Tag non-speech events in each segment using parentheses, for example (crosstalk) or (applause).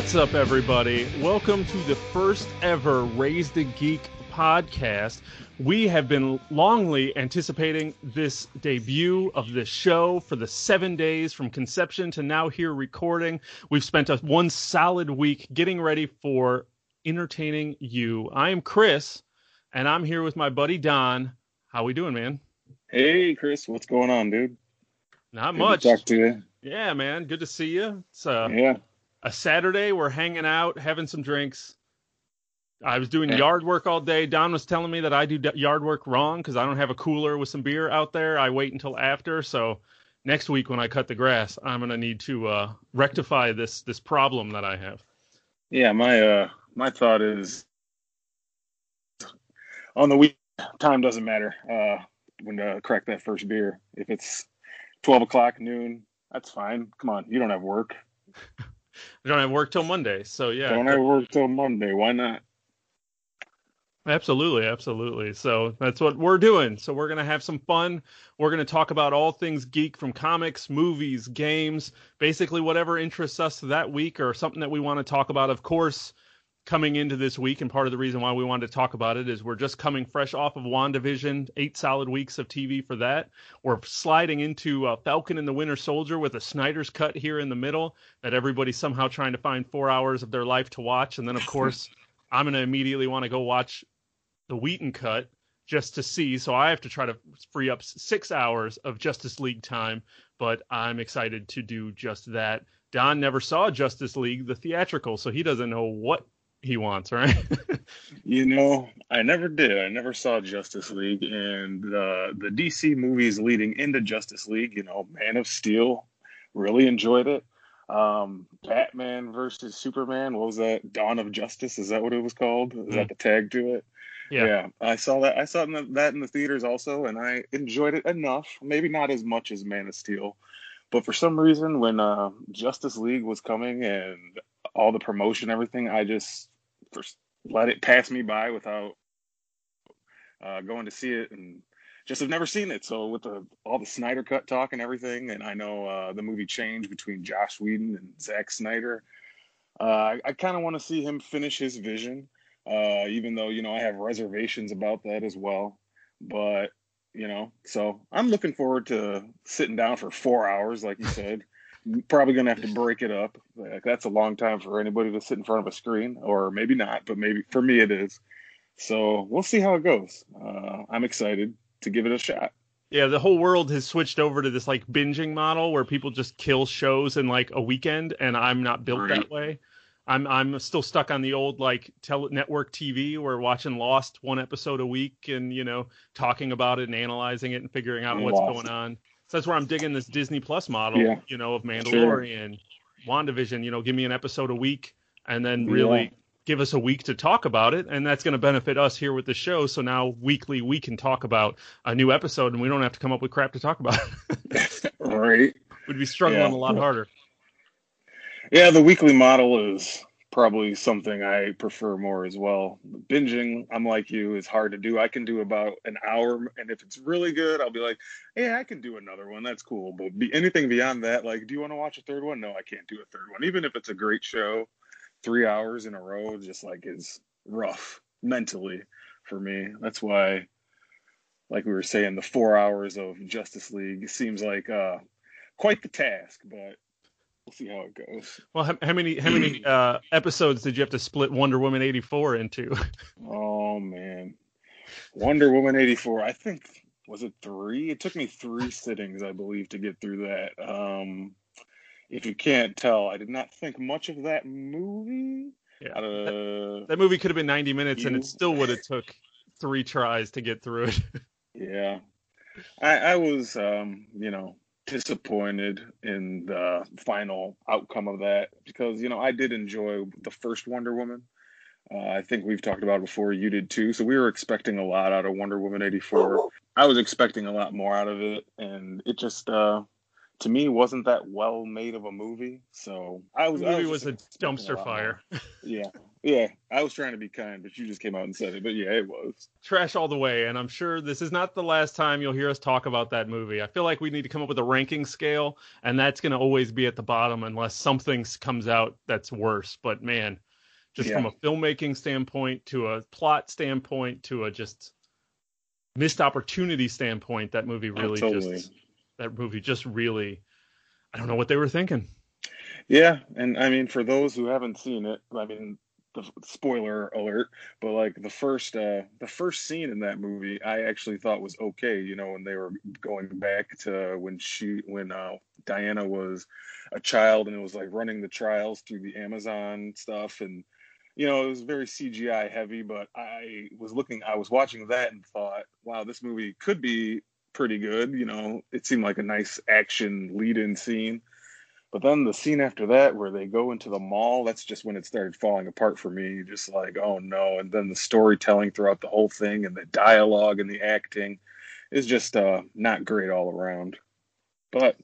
What's up, everybody? Welcome to the first ever Raise the Geek podcast. We have been longly anticipating this debut of this show for the seven days from conception to now here recording. We've spent a, one solid week getting ready for entertaining you. I am Chris, and I'm here with my buddy Don. How we doing, man? Hey, Chris. What's going on, dude? Not Good much. To talk to you. Yeah, man. Good to see you. It's uh, Yeah. A Saturday. We're hanging out, having some drinks. I was doing yard work all day. Don was telling me that I do d- yard work wrong because I don't have a cooler with some beer out there. I wait until after. So next week when I cut the grass, I'm gonna need to uh, rectify this this problem that I have. Yeah. My uh, my thought is on the week time doesn't matter. Uh, when to crack that first beer. If it's twelve o'clock noon, that's fine. Come on, you don't have work. (laughs) I don't have work till Monday. So yeah, don't have work till Monday. Why not? Absolutely, absolutely. So that's what we're doing. So we're going to have some fun. We're going to talk about all things geek from comics, movies, games, basically whatever interests us that week or something that we want to talk about. Of course, coming into this week, and part of the reason why we wanted to talk about it is we're just coming fresh off of WandaVision, eight solid weeks of TV for that. We're sliding into uh, Falcon and the Winter Soldier with a Snyder's cut here in the middle that everybody's somehow trying to find four hours of their life to watch. And then, of (laughs) course, I'm going to immediately want to go watch the Whedon cut just to see. So I have to try to free up six hours of Justice League time, but I'm excited to do just that. Don never saw Justice League, the theatrical, so he doesn't know what he wants, right? (laughs) You know, I never did. I never saw Justice League, and uh, the DC movies leading into Justice League. You know, Man of Steel, really enjoyed it. Um, Batman versus Superman. What was that? Dawn of Justice. Is that what it was called? Is that the tag to it? Yeah. I saw that. I saw that that in the theaters also, and I enjoyed it enough. Maybe not as much as Man of Steel, but for some reason, when uh, Justice League was coming and all the promotion, everything, I just let it pass me by without uh, going to see it, and just have never seen it. So with the all the Snyder cut talk and everything, and I know uh, the movie changed between Josh Whedon and Zack Snyder. Uh, I, I kind of want to see him finish his vision uh, even though you know I have reservations about that as well. But you know, so I'm looking forward to sitting down for four hours, like you said. Probably gonna have to break it up. Like, that's a long time for anybody to sit in front of a screen, or maybe not, but maybe for me it is. So we'll see how it goes. Uh, I'm excited to give it a shot. Yeah, the whole world has switched over to this like binging model where people just kill shows in like a weekend, and I'm not built Right. that way. I'm I'm still stuck on the old like tele- network TV where watching Lost one episode a week and you know talking about it and analyzing it and figuring out what's Lost. going on. So that's where I'm digging this Disney Plus model, Yeah. you know, of Mandalorian, WandaVision. You know, give me an episode a week and then really Yeah. give us a week to talk about it, and that's going to benefit us here with the show. So now weekly we can talk about a new episode, and we don't have to come up with crap to talk about. (laughs) Right. We'd be struggling Yeah. a lot harder. Yeah, the weekly model is probably something I prefer more as well. Binging, I'm like you, is hard to do. I can do about an hour, and if it's really good, I'll be like, "Yeah, I can do another one. That's cool." But be, anything beyond that, like, do you want to watch a third one? No, I can't do a third one. Even if it's a great show, three hours in a row just like is rough mentally for me. That's why, like we were saying, the four hours of Justice League seems like uh, quite the task, but we'll see how it goes. Well, how, how many how many (clears throat) uh, episodes did you have to split Wonder Woman eighty four into? (laughs) Oh man, Wonder Woman eighty four. I think was it three? It took me three sittings, I believe, to get through that. Um, if you can't tell, I did not think much of that movie. Yeah. Uh, That movie could have been ninety minutes, and it still would have (laughs) took three tries to get through it. (laughs) yeah, I, I was, um, you know, disappointed in the final outcome of that because you know I did enjoy the first Wonder Woman. Uh, I think we've talked about it before. You did too. So we were expecting a lot out of Wonder Woman eighty four. I was expecting a lot more out of it, and it just, uh, to me, wasn't that well made of a movie. So I The was. I movie was, was a dumpster lot fire. more. Yeah, (laughs) Yeah, I was trying to be kind, but you just came out and said it. But yeah, it was trash all the way. And I'm sure this is not the last time you'll hear us talk about that movie. I feel like we need to come up with a ranking scale, and that's going to always be at the bottom unless something comes out that's worse. But man, just yeah. from a filmmaking standpoint to a plot standpoint to a just missed opportunity standpoint, that movie really oh, totally. just that movie just really I don't know what they were thinking. Yeah, and I mean for those who haven't seen it, I mean the spoiler alert, but like the first uh the first scene in that movie I actually thought was okay, you know, when they were going back to when she when uh Diana was a child and it was like running the trials through the Amazon stuff and you know, it was very CGI heavy, but I was looking, I was watching that and thought, wow, this movie could be pretty good. You know, it seemed like a nice action lead in scene. But then the scene after that, where they go into the mall, that's just when it started falling apart for me. Just like, oh no. And then the storytelling throughout the whole thing and the dialogue and the acting is just uh, not great all around. But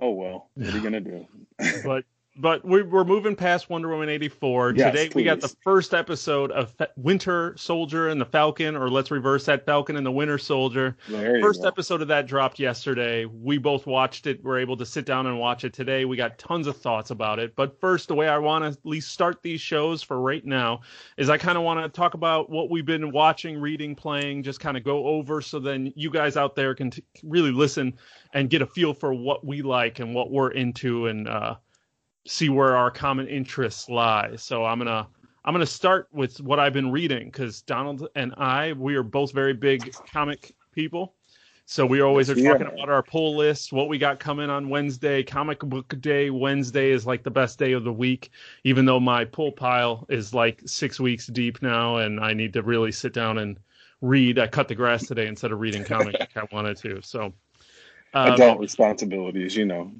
oh well, what are you gonna do? (laughs) but but we're, we're moving past Wonder Woman 84. Yes, Today please. we got the first episode of Winter Soldier and the Falcon, or let's reverse that Falcon and the Winter Soldier. First episode of that dropped yesterday. We both watched it. We're able to sit down and watch it today. We got tons of thoughts about it. But first, the way I want to at least start these shows for right now is I kind of want to talk about what we've been watching, reading, playing, just kind of go over so then you guys out there can t- really listen and get a feel for what we like and what we're into and, uh, see where our common interests lie. So I'm gonna I'm gonna start with what I've been reading because Donald and I we are both very big comic people. So we always are talking about our pull list, what we got coming on Wednesday. Comic book day Wednesday is like the best day of the week, even though my pull pile is like six weeks deep now, and I need to really sit down and read. I cut the grass today instead of reading comic like I wanted to. So (laughs) um, adult responsibilities, you know.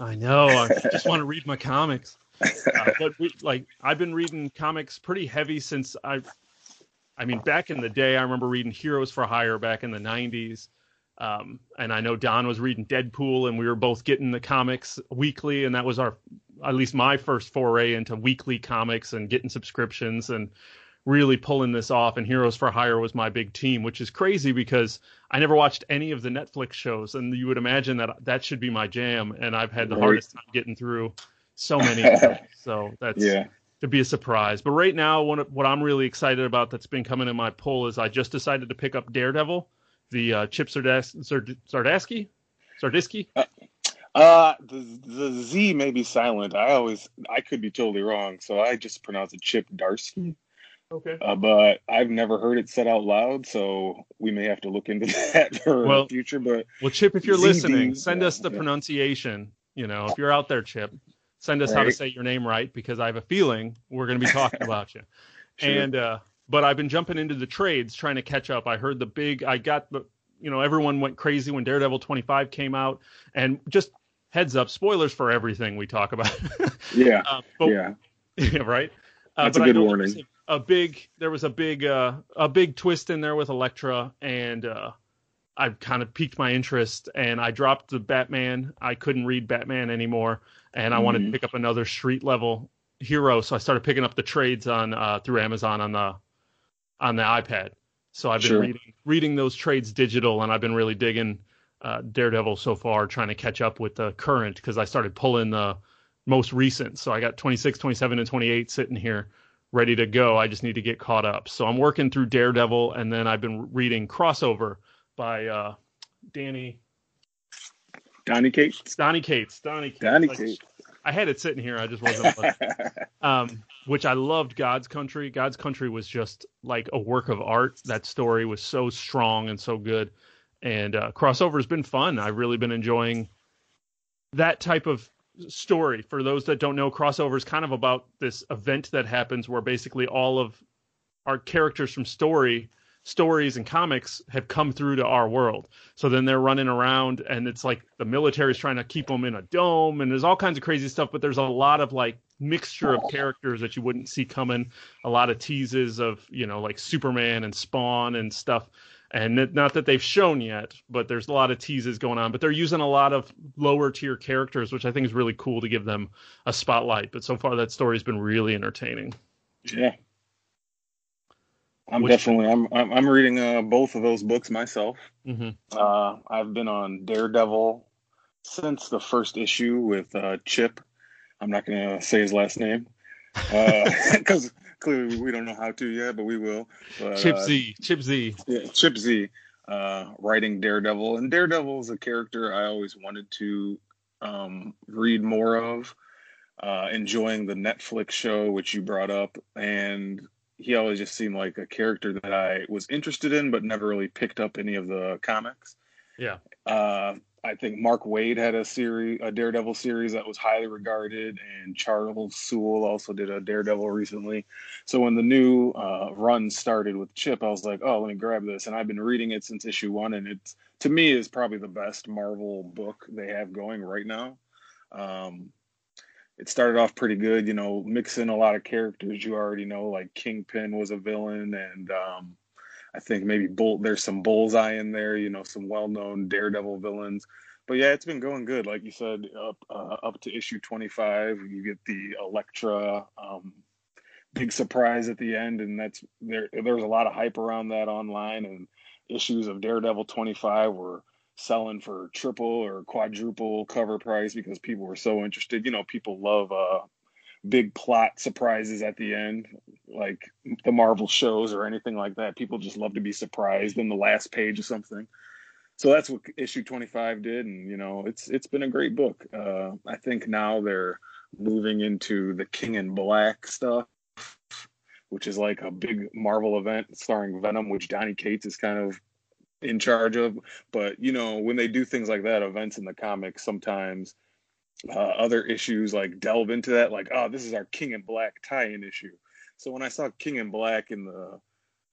I know. I (laughs) just want to read my comics. Uh, but we, like I've been reading comics pretty heavy since I. I mean, back in the day, I remember reading Heroes for Hire back in the '90s, um, and I know Don was reading Deadpool, and we were both getting the comics weekly, and that was our, at least my first foray into weekly comics and getting subscriptions and really pulling this off. And Heroes for Hire was my big team, which is crazy because I never watched any of the Netflix shows, and you would imagine that that should be my jam. And I've had the right. hardest time getting through so many. so that's yeah. to be a surprise. But right now, what what I'm really excited about that's been coming in my pull is I just decided to pick up Daredevil, the uh, Chip Sardas- Sard- Sardasky, Sardisky. Uh, uh, the the Z may be silent. I always I could be totally wrong, so I just pronounce it Chip Darsky. Okay. Uh, but I've never heard it said out loud, so we may have to look into (laughs) that for well, the future. But well, Chip, if you're ZD, listening, send yeah, us the yeah. pronunciation. You know, if you're out there, Chip, send us right. how to say your name right because I have a feeling we're going to be talking (laughs) about you. Sure. And uh, but I've been jumping into the trades trying to catch up. I heard the big. I got the. You know, everyone went crazy when Daredevil 25 came out, and just heads up, spoilers for everything we talk about. (laughs) yeah. Uh, but, yeah. yeah. Right. Uh, That's a good warning a big there was a big uh, a big twist in there with Elektra, and uh, I kind of piqued my interest, and I dropped the Batman. I couldn't read Batman anymore, and I mm. wanted to mm-hmm. pick up another street level hero, so I started picking up the trades on uh, through Amazon on the on the iPad. So I've been sure. reading reading those trades digital, and I've been really digging uh, Daredevil so far, trying to catch up with the current because I started pulling the most recent. So I got 26, 27, and 28 sitting here ready to go. I just need to get caught up. So I'm working through Daredevil, and then I've been reading Crossover by uh, Danny. Donny Cates. Donny Cates. Donny Cates. Donny like, Cates. I had it sitting here. I just wasn't. (laughs) um, which I loved. God's Country. God's Country was just like a work of art. That story was so strong and so good. And uh, Crossover has been fun. I've really been enjoying that type of story for those that don't know crossover is kind of about this event that happens where basically all of our characters from story stories and comics have come through to our world. So then they're running around and it's like the military is trying to keep them in a dome and there's all kinds of crazy stuff but there's a lot of like mixture of characters that you wouldn't see coming. A lot of teases of you know like superman and spawn and stuff and not that they've shown yet, but there's a lot of teases going on. But they're using a lot of lower tier characters, which I think is really cool to give them a spotlight. But so far, that story's been really entertaining. Yeah. I'm Which- definitely I'm I'm, reading uh, both of those books myself. hmm Uh, I've been on Daredevil since the first issue with uh, Chip. I'm not going to say his last name (laughs) because clearly we don't know how to yet, but we will. But, Chip uh, Z, Chip Z. yeah, Chip Z uh, writing Daredevil, and Daredevil is a character I always wanted to um, read more of. Uh, enjoying the Netflix show, which you brought up, and he always just seemed like a character that I was interested in, but never really picked up any of the comics. Yeah. Uh, I think Mark Waid had a series, a Daredevil series that was highly regarded, and Charles Soule also did a Daredevil recently. So when the new uh, run started with Chip, I was like, oh, let me grab this, and I've been reading it since issue one, and it's to me is probably the best Marvel book they have going right now. Um, it started off pretty good, you know, mixing a lot of characters you already know, like Kingpin was a villain, and um, I think maybe Bull. There's some Bullseye in there, you know, some well-known Daredevil villains. But yeah, it's been going good, like you said, up uh, up to issue 25. You get the Elektra um, big surprise at the end, and that's there. There's a lot of hype around that online, and issues of Daredevil 25 were selling for triple or quadruple cover price because people were so interested. You know, people love uh, big plot surprises at the end, like the Marvel shows or anything like that. People just love to be surprised in the last page of something. So that's what issue 25 did, and you know, it's it's been a great book. Uh, I think now they're moving into the King in Black stuff, which is like a big Marvel event starring Venom, which Donny Cates is kind of in charge of. But you know, when they do things like that, events in the comics, sometimes uh, other issues like delve into that. Like, oh, this is our King in Black tie-in issue. So when I saw King in Black in the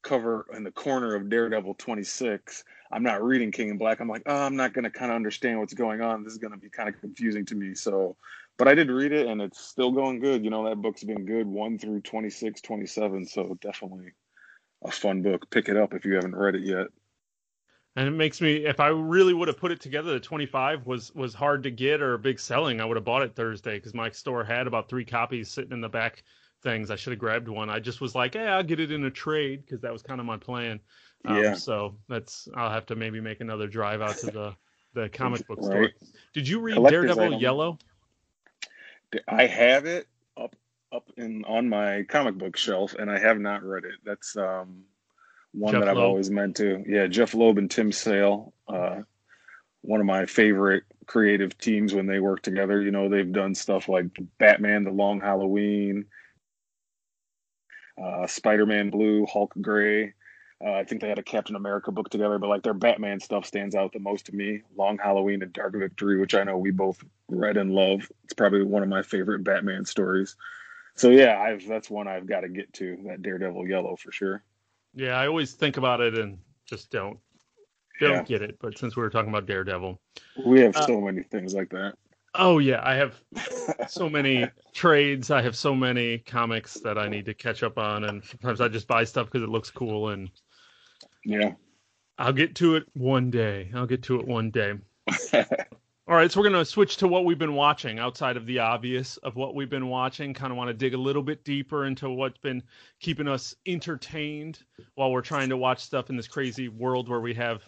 cover in the corner of Daredevil 26, I'm not reading King in Black. I'm like, oh, I'm not going to kind of understand what's going on. This is going to be kind of confusing to me. So, but I did read it and it's still going good. You know, that book's been good 1 through 26, 27. So definitely a fun book. Pick it up if you haven't read it yet. And it makes me if I really would have put it together, the 25 was was hard to get or a big selling. I would have bought it Thursday because my store had about three copies sitting in the back things. I should have grabbed one. I just was like, hey, I'll get it in a trade because that was kind of my plan. Um, Yeah. So that's I'll have to maybe make another drive out to the the comic book store. Right. Did you read Collector's Daredevil item. Yellow? I have it up up in on my comic book shelf, and I have not read it. That's um, one Jeph that I've Loeb. always meant to. Yeah, Jeph Loeb and Tim Sale, uh, one of my favorite creative teams when they work together. You know, they've done stuff like Batman: The Long Halloween, uh, Spider-Man Blue, Hulk Gray. Uh, I think they had a Captain America book together, but like their Batman stuff stands out the most to me. Long Halloween and Dark Victory, which I know we both read and love. It's probably one of my favorite Batman stories. So yeah, I've that's one I've got to get to that Daredevil Yellow for sure. Yeah, I always think about it and just don't don't Yeah. get it. But since we were talking about Daredevil, We have Uh, so many things like that. oh yeah, I have (laughs) so many trades. I have so many comics that I need to catch up on, and sometimes I just buy stuff because it looks cool, and Yeah. I'll get to it one day. I'll get to it one day. (laughs) All right, so we're going to switch to what we've been watching outside of the obvious of what we've been watching. Kind of want to dig a little bit deeper into what's been keeping us entertained while we're trying to watch stuff in this crazy world where we have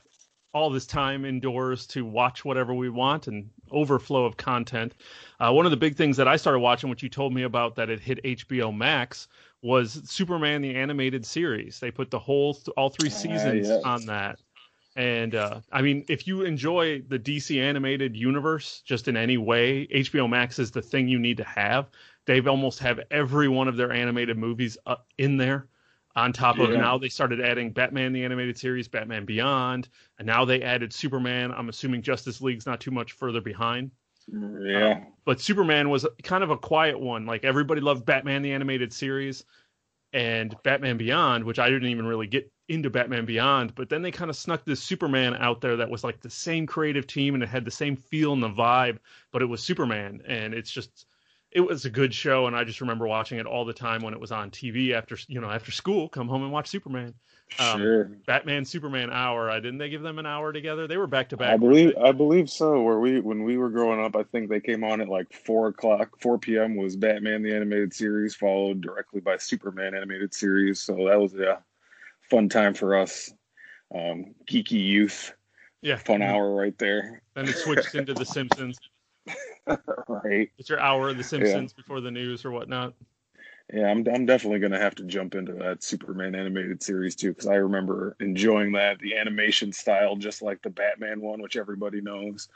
all this time indoors to watch whatever we want and overflow of content. Uh, one of the big things that I started watching, which you told me about that it hit HBO Max, was Superman the animated series. They put the whole all three Ah, seasons yes. on that. And uh, I mean, if you enjoy the DC animated universe just in any way, HBO Max is the thing you need to have. They've almost have every one of their animated movies up in there. On top of Yeah. now, they started adding Batman the animated series, Batman Beyond, and now they added Superman. I'm assuming Justice League's not too much further behind. yeah. But Superman was kind of a quiet one. Like everybody loved Batman the animated series and Batman Beyond, which I didn't even really get into Batman Beyond. But then they kind of snuck this Superman out there that was like the same creative team and it had the same feel and the vibe, but it was Superman. And it's just, it was a good show, and I just remember watching it all the time when it was on TV after you know after school. Come home and watch Superman. Um, sure. Batman Superman hour. I didn't they give them an hour together? They were back to back. I believe I believe so. Where we when we were growing up, I think they came on at like four o'clock. Four p.m. was Batman the animated series, followed directly by Superman animated series. So that was a fun time for us, um, geeky youth. Yeah, fun hour right there. Then it switched into The Simpsons. (laughs) right. It's your hour of The Simpsons yeah. before the news or whatnot. Yeah, I'm I'm definitely gonna have to jump into that Superman animated series too because I remember enjoying that the animation style just like the Batman one, which everybody knows.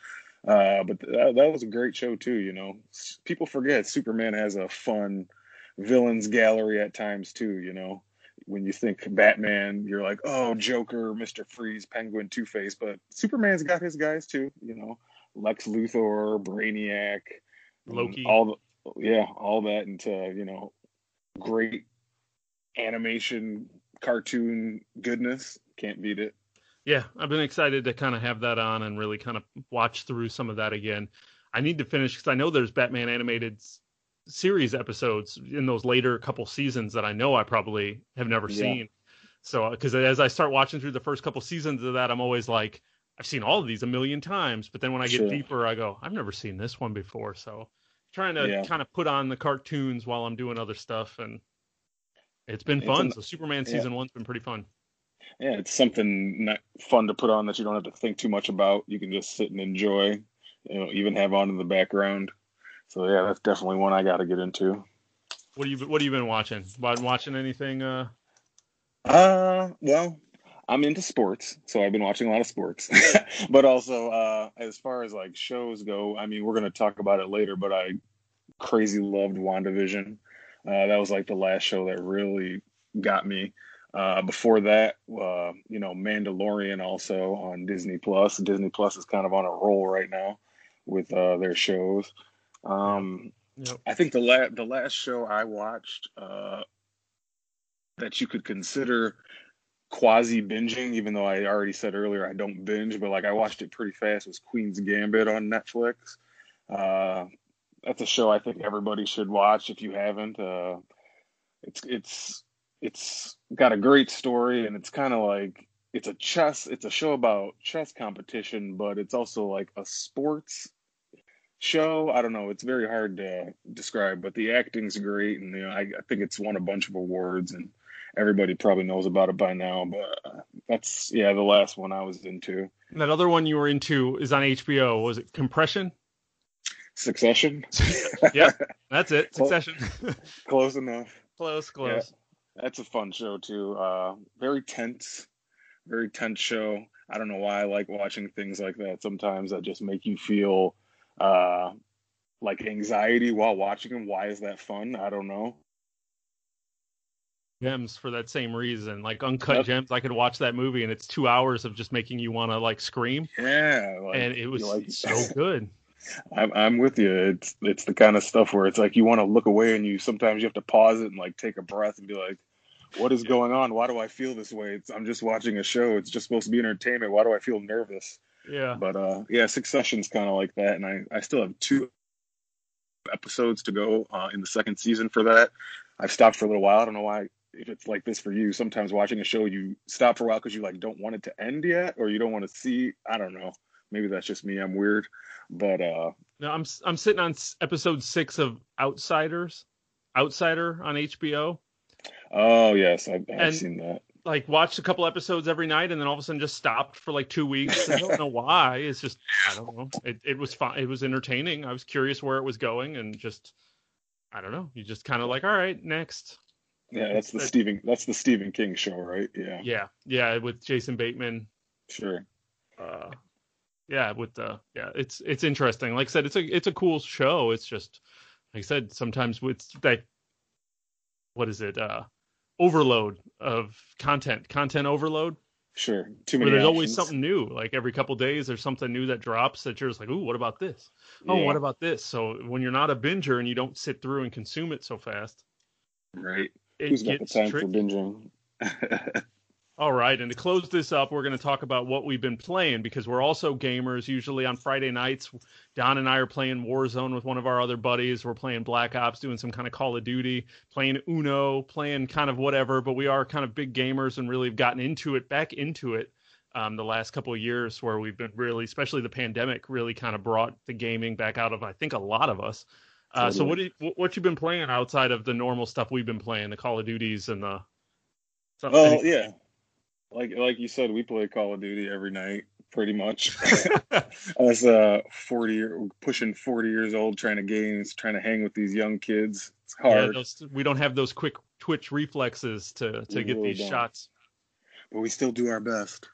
Uh, but that, that was a great show too. You know, people forget Superman has a fun villains gallery at times too. You know, when you think Batman, you're like, oh, Joker, Mister Freeze, Penguin, Two Face, but Superman's got his guys too. You know, Lex Luthor, Brainiac, Loki, all the yeah, all that into you know great animation cartoon goodness. Can't beat it. Yeah, I've been excited to kind of have that on and really kind of watch through some of that again. I need to finish because I know there's Batman animated series episodes in those later couple seasons that I know I probably have never yeah. seen. So, because as I start watching through the first couple seasons of that, I'm always like, I've seen all of these a million times. But then when I get sure. deeper, I go, I've never seen this one before. So, trying to yeah. kind of put on the cartoons while I'm doing other stuff, and it's been fun. An, so Superman season one's been pretty fun. Yeah, it's something not fun to put on that you don't have to think too much about. You can just sit and enjoy. You know, even have on in the background. So yeah, that's definitely one I got to get into. What do you What have you been watching? Been watching anything? Uh, uh, well, I'm into sports, so I've been watching a lot of sports. (laughs) but also, uh, as far as like shows go, I mean, we're gonna talk about it later. But I crazy loved WandaVision. Uh, that was like the last show that really got me. Uh, before that, uh, you know, Mandalorian also on Disney Plus. Disney Plus is kind of on a roll right now with uh, their shows. Um, yep. I think the la- the last show I watched uh, that you could consider quasi binging, even though I already said earlier I don't binge, but like I watched it pretty fast. Was Queen's Gambit on Netflix? Uh, that's a show I think everybody should watch if you haven't. Uh, it's it's it's got a great story and it's kind of like it's a chess. It's a show about chess competition, but it's also like a sports show. I don't know. It's very hard to describe, but the acting's great, and you know, I, I think it's won a bunch of awards and everybody probably knows about it by now. But uh, that's yeah, the last one I was into. And that other one you were into is on HBO. Was it Compression? Succession. (laughs) yeah, that's it. Succession. (laughs) close enough. Close, close. Yeah, that's a fun show too. Uh, very tense, very tense show. I don't know why I like watching things like that. Sometimes that just make you feel uh, like anxiety while watching them. Why is that fun? I don't know gems for that same reason. Like uncut gems, I could watch that movie and it's two hours of just making you want to like scream. Yeah, like, and it was like, so (laughs) good. I'm I'm with you. It's it's the kind of stuff where it's like you want to look away and you sometimes you have to pause it and like take a breath and be like, what is going on? Why do I feel this way? It's, I'm just watching a show. It's just supposed to be entertainment. Why do I feel nervous? Yeah. But uh, yeah, Succession's kind of like that, and I I still have two episodes to go uh, in the second season for that. I've stopped for a little while. I don't know why if it's like this for you, sometimes watching a show you stop for a while because you like don't want it to end yet, or you don't want to see. I don't know. Maybe that's just me. I'm weird, but uh. No, I'm I'm sitting on episode six of Outsiders, Outsider on HBO. Oh yes, I've, I've seen that. Like watched a couple episodes every night, and then all of a sudden just stopped for like two weeks. I don't (laughs) know why. It's just I don't know. It it was fine. It was entertaining. I was curious where it was going, and just I don't know. You just kind of like, all right, next. Yeah, that's the Stephen. That's the Stephen King show, right? Yeah. Yeah, yeah, with Jason Bateman. Sure. Uh, yeah, with the yeah, it's it's interesting. Like I said, it's a it's a cool show. It's just like I said, sometimes with that, what is it? Uh, overload of content, content overload. Sure. Too many. There's options. always something new. Like every couple days, there's something new that drops that you're just like, ooh, what about this? Oh, yeah. what about this? So when you're not a binger and you don't sit through and consume it so fast, right? Who's got the time tricky. for binging? (laughs) All right, and to close this up, we're going to talk about what we've been playing because we're also gamers. Usually on Friday nights, Don and I are playing Warzone with one of our other buddies. We're playing Black Ops, doing some kind of Call of Duty, playing Uno, playing kind of whatever. But we are kind of big gamers and really have gotten into it, back into it, um, the last couple of years where we've been really, especially the pandemic, really kind of brought the gaming back out of I think a lot of us. Uh, so what do you, what you been playing outside of the normal stuff we've been playing, the Call of Duties and the? Oh yeah, like like you said, we play Call of Duty every night, pretty much. (laughs) (laughs) Us uh, forty pushing forty years old, trying to games, trying to hang with these young kids. It's hard. Yeah, those, we don't have those quick twitch reflexes to to we get really these don't. shots. But we still do our best.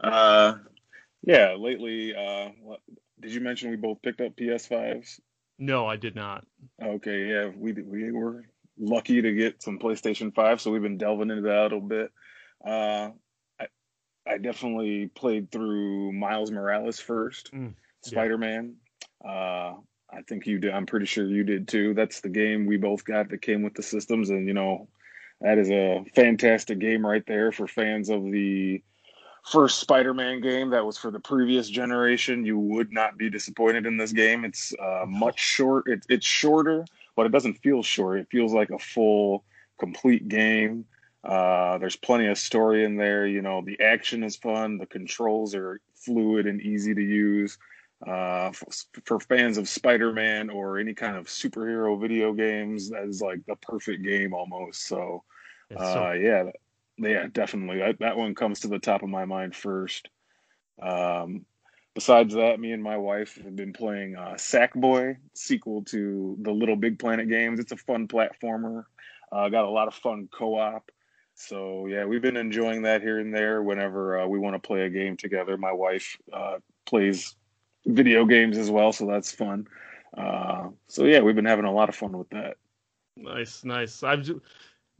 Uh, yeah. Lately, uh, did you mention we both picked up PS5s? No, I did not. Okay, yeah, we we were lucky to get some PlayStation Five, so we've been delving into that a little bit. Uh, I definitely played through Miles Morales first, mm, Spider Man. Yeah. Uh, I think you did. I'm pretty sure you did too. That's the game we both got that came with the systems, and you know, that is a fantastic game right there for fans of the first Spider-Man game that was for the previous generation. You would not be disappointed in this game. It's uh, much short. It, it's shorter, but it doesn't feel short. It feels like a full, complete game. Uh, there's plenty of story in there. You know, the action is fun. The controls are fluid and easy to use. Uh, for, for fans of Spider-Man or any kind of superhero video games, that is like the perfect game almost. So, uh, so- yeah, yeah, definitely. That, that one comes to the top of my mind first. Um, besides that, me and my wife have been playing uh, Sackboy, sequel to the Little Big Planet games. It's a fun platformer. Uh, got a lot of fun co-op. So yeah, we've been enjoying that here and there. Whenever uh, we want to play a game together, my wife uh, plays video games as well, so that's fun. Uh, so yeah, we've been having a lot of fun with that. Nice, nice. I've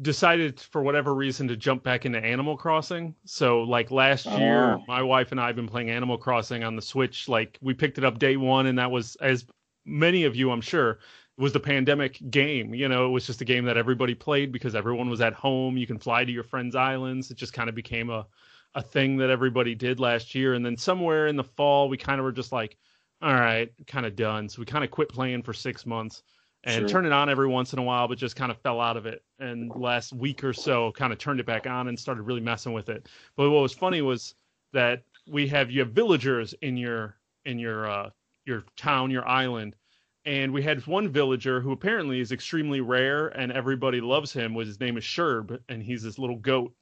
decided for whatever reason to jump back into Animal Crossing. So like last year, oh. my wife and I have been playing Animal Crossing on the Switch. Like we picked it up day one, and that was as many of you, I'm sure, was the pandemic game. You know, it was just a game that everybody played because everyone was at home. You can fly to your friends' islands. It just kind of became a a thing that everybody did last year. And then somewhere in the fall, we kind of were just like, all right, kind of done. So we kind of quit playing for six months and sure. turned it on every once in a while, but just kind of fell out of it. And last week or so, kind of turned it back on and started really messing with it. But what was funny was that we have you have villagers in your in your uh, your town, your island, and we had one villager who apparently is extremely rare and everybody loves him was his name is Sherb and he's this little goat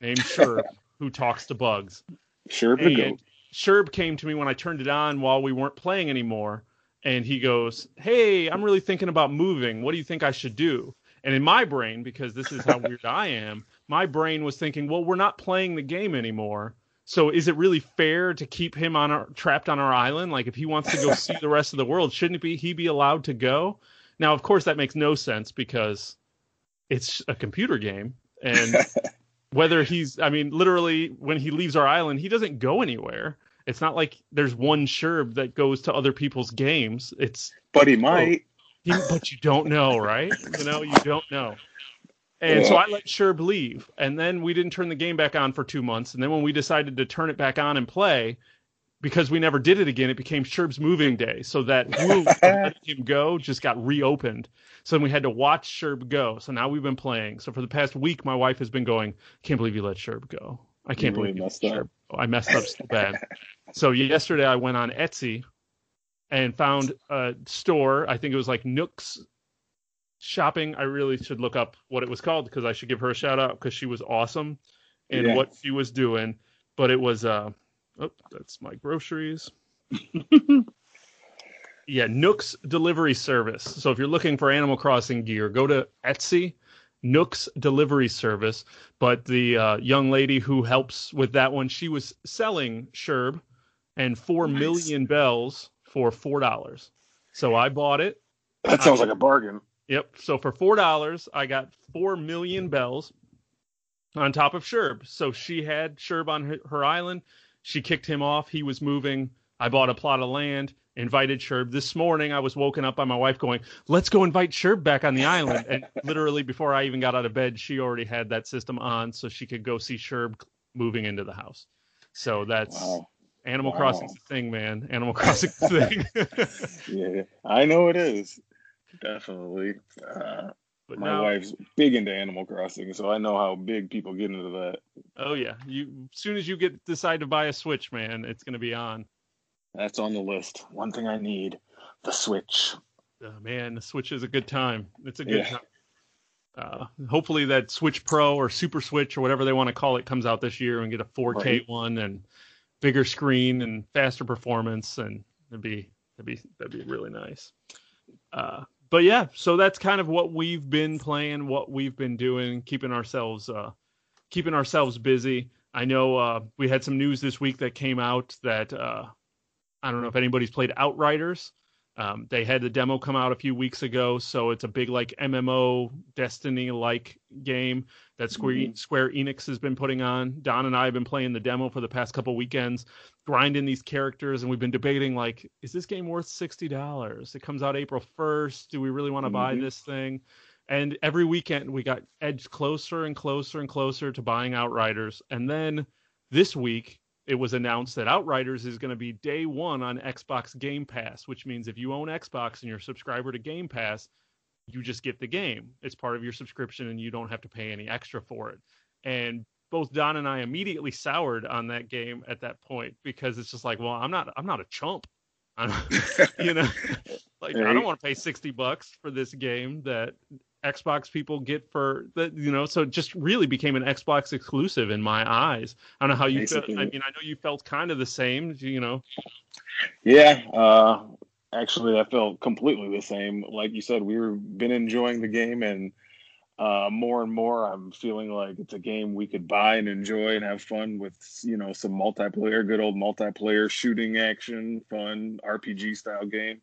named (laughs) Sherb who talks to bugs. Sherb the goat. Sherb came to me when I turned it on while we weren't playing anymore and he goes, "Hey, I'm really thinking about moving. What do you think I should do?" And in my brain because this is how weird I am, my brain was thinking, "Well, we're not playing the game anymore." So is it really fair to keep him on our trapped on our island? Like if he wants to go (laughs) see the rest of the world, shouldn't be he be allowed to go? Now, of course, that makes no sense because it's a computer game, and (laughs) whether he's, I mean, literally when he leaves our island, he doesn't go anywhere. It's not like there's one Sherb that goes to other people's games. It's but he oh, might. Oh, he, but you don't know, right? You know, you don't know. And yeah. so I let Sherb leave, and then we didn't turn the game back on for two months. And then when we decided to turn it back on and play, because we never did it again, it became Sherb's moving day. So that (laughs) move letting him go just got reopened. So then we had to watch Sherb go. So now we've been playing. So for the past week, my wife has been going, "Can't believe you let Sherb go. I can't you believe really you let Sherb. Go. I messed up so (laughs) bad." so yesterday I went on Etsy and found a store. I think it was like Nooks shopping, I really should look up what it was called because I should give her a shout out because she was awesome in yes. what she was doing. But it was uh oh, that's my groceries. (laughs) yeah, Nooks delivery service. So if you're looking for Animal Crossing gear, go to Etsy. Nooks delivery service. But the uh, young lady who helps with that one, she was selling Sherb and four nice. million bells for four dollars. So I bought it. That sounds I, like a bargain. Yep. So for four dollars, I got four million bells on top of Sherb. So she had Sherb on her, her, island. She kicked him off. He was moving. I bought a plot of land, invited Sherb. This morning, I was woken up by my wife going, "Let's go invite Sherb back on the island." And (laughs) literally, before I even got out of bed, she already had that system on, so she could go see Sherb moving into the house. So that's Wow. Animal Wow. Crossing's a thing, man. Animal Crossing's (laughs) a thing. Yeah, I know it is. Definitely. Uh, but my now, wife's big into Animal Crossing, so I know how big people get into that. oh yeah, you as soon as you get decide to buy a Switch, man, it's gonna be on. That's on the list. One thing I need the Switch. Uh, man, the Switch is a good time. It's a good Yeah. time. Uh, hopefully that Switch Pro or Super Switch or whatever they want to call it comes out this year and get a 4K Right. one and bigger screen and faster performance and it'd be that'd be that'd be really nice. Uh, but yeah, so that's kind of what we've been playing, what we've been doing, keeping ourselves uh, keeping ourselves busy. I know uh, we had some news this week that came out that uh, I don't know if anybody's played Outriders. Um, they had the demo come out a few weeks ago, so it's a big like MMO Destiny like game that Square Mhm. Square Enix has been putting on. Don and I have been playing the demo for the past couple weekends, grinding these characters, and we've been debating like, is this game worth sixty dollars? It comes out April first. Do we really want to buy Mhm. this thing? And every weekend we got edged closer and closer and closer to buying Outriders, and then this week it was announced that Outriders is going to be day one on Xbox Game Pass, which means if you own Xbox and you're a subscriber to Game Pass, you just get the game. It's part of your subscription and you don't have to pay any extra for it. And both Don and I immediately soured on that game at that point because it's just like, well, I'm not I'm not a chump. I'm, (laughs) you know, (laughs) like I don't want to pay 60 bucks for this game that Xbox people get for that, you know, so it just really became an Xbox exclusive in my eyes. I don't know how you felt. I mean, I know you felt kind of the same, you know. Yeah, uh, actually, I felt completely the same. Like you said, we've been enjoying the game, and uh, more and more, I'm feeling like it's a game we could buy and enjoy and have fun with. You know, some multiplayer, good old multiplayer shooting action, fun RPG style game.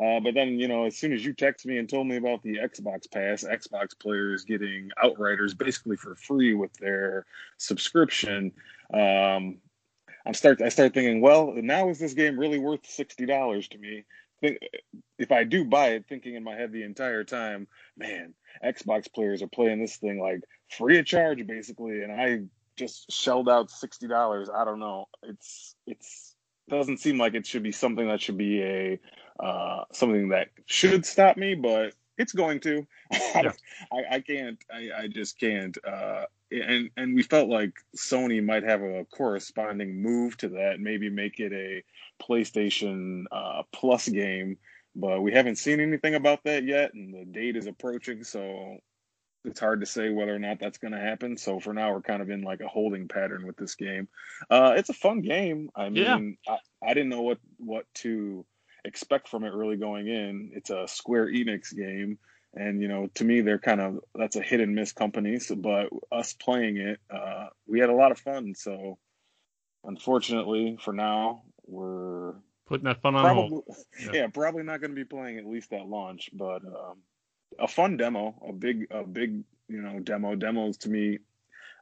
Uh, but then, you know, as soon as you text me and told me about the Xbox Pass, Xbox players getting Outriders basically for free with their subscription, um, I'm start I start thinking, well, now is this game really worth sixty dollars to me? Think, if I do buy it, thinking in my head the entire time, man, Xbox players are playing this thing like free of charge basically, and I just shelled out sixty dollars. I don't know. It's it's doesn't seem like it should be something that should be a uh, something that should stop me, but it's going to. (laughs) Yeah. I, I can't. I, I just can't. Uh, and and we felt like Sony might have a corresponding move to that, maybe make it a PlayStation uh, Plus game, but we haven't seen anything about that yet, and the date is approaching, so it's hard to say whether or not that's going to happen. So for now, we're kind of in like a holding pattern with this game. Uh, it's a fun game. I Yeah. mean, I, I didn't know what what to expect from it really going in. It's a Square Enix game, and you know, to me, they're kind of that's a hit and miss company. So, but us playing it, uh, we had a lot of fun. So, unfortunately, for now, we're Putting that fun on hold. (laughs) Yeah. yeah. probably not going to be playing at least at launch. But um, a fun demo, a big a big you know demo. Demos to me.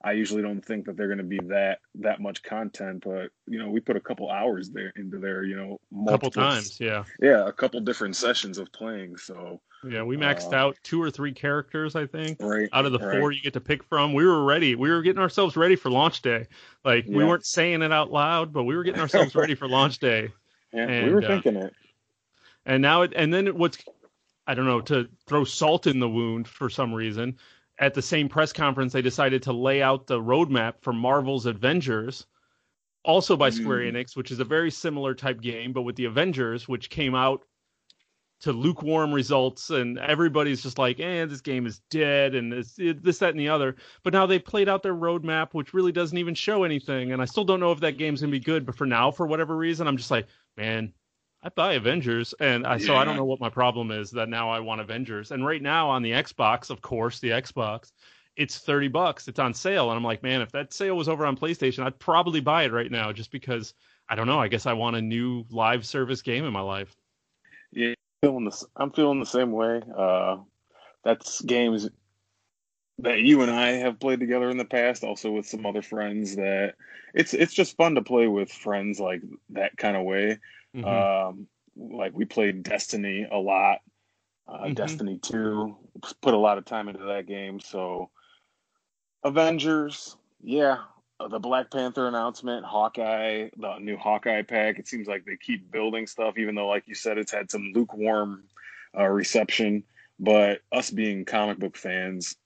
I usually don't think that they're going to be that that much content, but you know we put a couple hours there into there. You know, A couple multiple- times, yeah. yeah, a couple different sessions of playing. So Yeah, we maxed Uh, out two or three characters, I think. right Out of the right. four you get to pick from, we were ready. We were getting ourselves ready for launch day. Like we weren't saying it out loud, but we were getting ourselves (laughs) ready for launch day. yeah, we and, were uh, thinking it. And now it, and then what's, I don't know, to throw salt in the wound for some reason. At the same press conference, they decided to lay out the roadmap for Marvel's Avengers, also by Square Mm. Enix, which is a very similar type game, but with the Avengers, which came out to lukewarm results, and everybody's just like, "eh, this game is dead," and this, this, that, and the other. But now they've played out their roadmap, which really doesn't even show anything, and I still don't know if that game's gonna be good. But for now, for whatever reason, I'm just like, man, I buy Avengers, and I so I don't know what my problem is that now I want Avengers. And right now on the Xbox, of course, the Xbox, it's thirty bucks. It's on sale, and I'm like, man, if that sale was over on PlayStation, I'd probably buy it right now, just because I don't know. I guess I want a new live service game in my life. Yeah, feeling this. I'm feeling the same way. Uh, that's games that you and I have played together in the past, also with some other friends. That it's it's just fun to play with friends like that kind of way. Mhm. Um, like we played Destiny a lot. Uh, Mhm. Destiny Two put a lot of time into that game. So Avengers, yeah, uh, the Black Panther announcement, Hawkeye, the new Hawkeye pack. It seems like they keep building stuff, even though, like you said, it's had some lukewarm uh, reception. But us being comic book fans,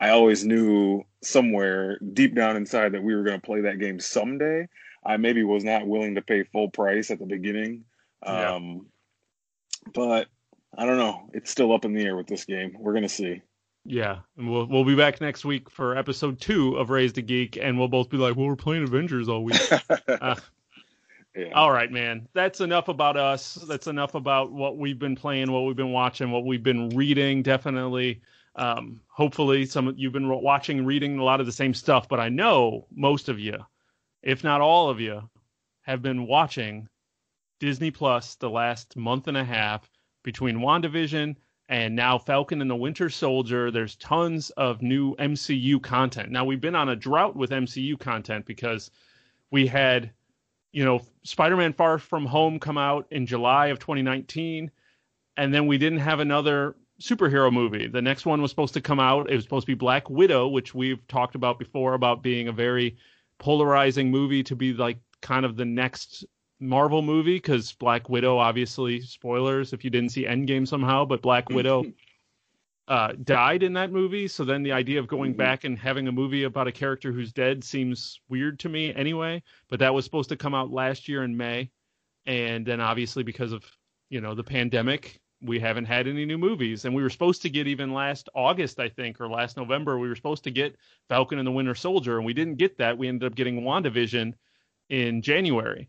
I always knew somewhere deep down inside that we were going to play that game someday. I maybe was not willing to pay full price at the beginning. Yeah. Um, but I don't know. It's still up in the air with this game. We're going to see. Yeah, and we'll we'll be back next week for episode two of Raised a Geek, and we'll both be like, "Well, we're playing Avengers all week." Uh, (laughs) yeah. all right, man. That's enough about us. That's enough about what we've been playing, what we've been watching, what we've been reading. Definitely, um, hopefully, some of you've been watching, reading a lot of the same stuff. But I know most of you, if not all of you, have been watching Disney Plus the last month and a half between WandaVision and now Falcon and the Winter Soldier. There's tons of new MCU content. Now we've been on a drought with MCU content because we had, you know, Spider-Man Far From Home come out in July of 2019, and then we didn't have another superhero movie. The next one was supposed to come out. It was supposed to be Black Widow, which we've talked about before about being a very polarizing movie to be like kind of the next Marvel movie because Black Widow, obviously, spoilers if you didn't see Endgame somehow, but Black Widow uh, died in that movie. So then the idea of going Mhm. back and having a movie about a character who's dead seems weird to me anyway. But that was supposed to come out last year in May, and then obviously because of you know the pandemic, we haven't had any new movies. And we were supposed to get even last August, I think, or last November, we were supposed to get Falcon and the Winter Soldier, and we didn't get that. We ended up getting WandaVision in January.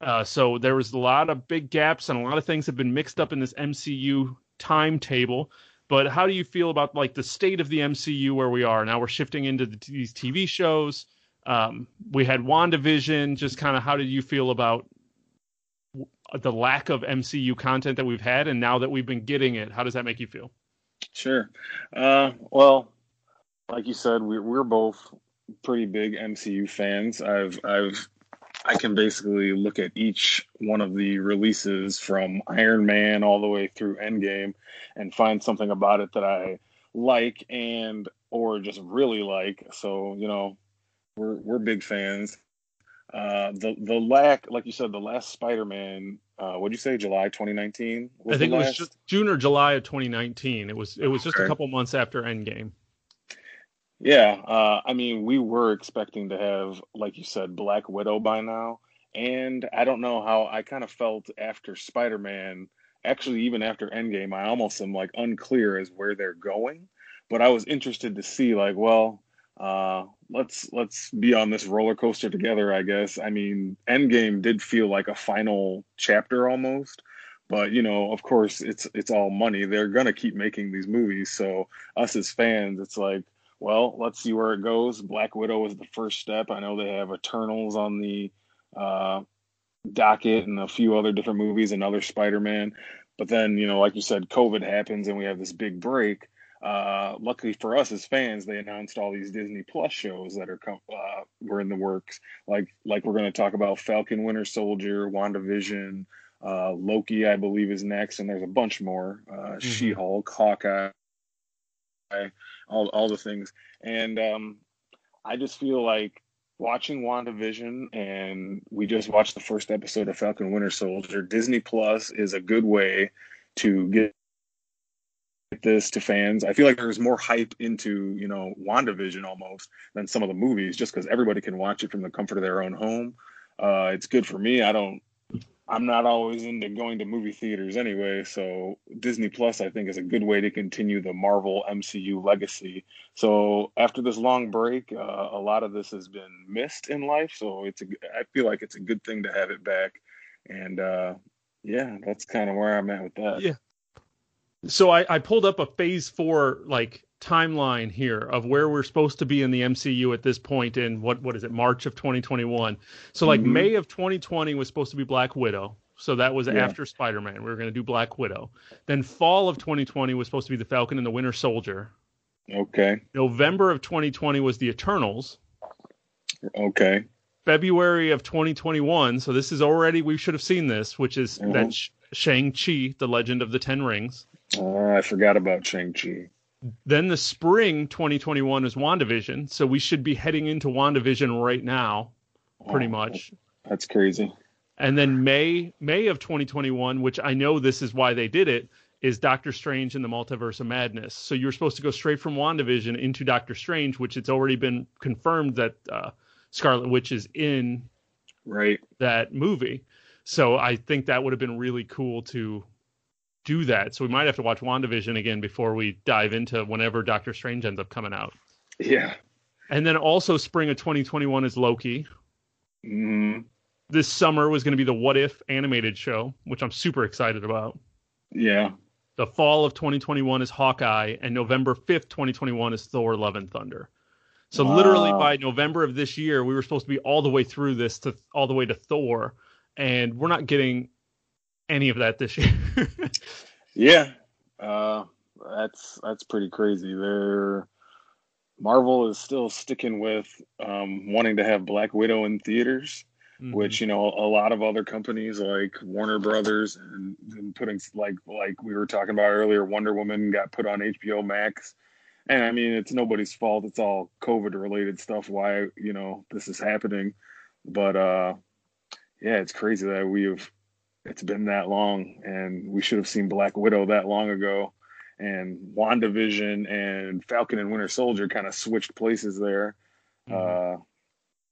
Uh, so there was a lot of big gaps and a lot of things have been mixed up in this MCU timetable. But how do you feel about like the state of the MCU where we are now? We're shifting into the, these TV shows. Um, we had WandaVision. Just kind of how did you feel about the lack of MCU content that we've had, and now that we've been getting it, how does that make you feel? Sure. Uh, well, like you said, we're we're both pretty big MCU fans. I've I've I can basically look at each one of the releases from Iron Man all the way through Endgame and find something about it that I like and or just really like. So, you know, we're we're big fans. Uh, the the lack, like you said, the last Spider-Man. Uh, what'd you say? July 2019. I think it was just June or July of 2019. It was it was just a couple months after Endgame. Yeah, uh, I mean, we were expecting to have, like you said, Black Widow by now, and I don't know how I kind of felt after Spider-Man. Actually, even after Endgame, I almost am like unclear as where they're going, but I was interested to see, like, well, uh, let's let's be on this roller coaster together, I guess. I mean, Endgame did feel like a final chapter almost, but you know, of course, it's it's all money. They're gonna keep making these movies, so us as fans, it's like well, let's see where it goes. Black Widow is the first step. I know they have Eternals on the uh, docket and a few other different movies, another Spider Man. But then, you know, like you said, COVID happens and we have this big break. Uh, luckily for us as fans, they announced all these Disney Plus shows that are com- uh, were in the works. Like like we're going to talk about Falcon, Winter Soldier, WandaVision, uh, Loki, I believe is next, and there's a bunch more. Uh, She Hulk, Hawkeye, all all the things. And um, I just feel like watching WandaVision and we just watched the first episode of Falcon Winter Soldier. Disney Plus is a good way to get this to fans. I feel like there's more hype into, you know, WandaVision almost than some of the movies just because everybody can watch it from the comfort of their own home. Uh, it's good for me. I don't I'm not always into going to movie theaters anyway, so Disney Plus I think is a good way to continue the Marvel MCU legacy. So after this long break, uh, a lot of this has been missed in life, so it's a I feel like it's a good thing to have it back. And uh, yeah, that's kind of where I'm at with that. Yeah. So I, I pulled up a phase four like timeline here of where we're supposed to be in the MCU at this point in what what is it March of 2021. So like Mhm. May of 2020 was supposed to be Black Widow. So that was Yeah. after Spider-Man. We were going to do Black Widow. Then fall of 2020 was supposed to be the Falcon and the Winter Soldier. Okay. November of 2020 was the Eternals. Okay. February of 2021. So this is already we should have seen this, which is Mhm. that Shang Chi, the Legend of the Ten Rings. Uh, I forgot about Shang Chi. Then the spring 2021 is WandaVision, so we should be heading into WandaVision right now, pretty Oh, much. That's crazy. And then May May of 2021, which I know this is why they did it, is Doctor Strange in the Multiverse of Madness. So you're supposed to go straight from WandaVision into Doctor Strange, which it's already been confirmed that uh, Scarlet Witch is in Right. that movie. So I think that would have been really cool to do that. So we might have to watch WandaVision again before we dive into whenever Doctor Strange ends up coming out. Yeah. And then also spring of 2021 is Loki. hmm This summer was going to be the What If animated show, which I'm super excited about. Yeah. The fall of 2021 is Hawkeye, and November 5th, 2021 is Thor: Love and Thunder. So literally by November of this year, we were supposed to be all the way through this to all the way to Thor, and we're not getting any of that this year. (laughs) Yeah. Uh, that's that's pretty crazy. They're Marvel is still sticking with um, wanting to have Black Widow in theaters, Mhm. which you know a lot of other companies like Warner Brothers and, and putting like like we were talking about earlier, Wonder Woman got put on HBO Max, and I mean it's nobody's fault. It's all COVID related stuff. Why you know this is happening, but uh, yeah, it's crazy that we've it's been that long, and we should have seen Black Widow that long ago. And WandaVision and Falcon and Winter Soldier kind of switched places there Mhm.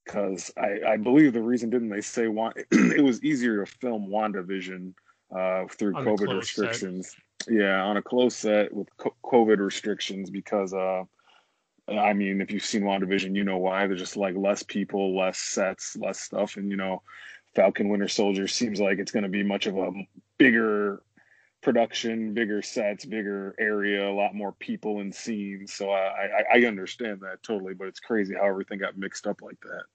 because I, I believe the reason didn't they say (clears throat) it was easier to film WandaVision uh, through On COVID closed set. restrictions. Yeah, on a close set with COVID restrictions because uh, I mean, if you've seen WandaVision, you know why. There's just like less people, less sets, less stuff, and you know, Falcon Winter Soldier seems like it's going to be much of a bigger production, bigger sets, bigger area, a lot more people and scenes. So I, I, I understand that totally, but it's crazy how everything got mixed up like that.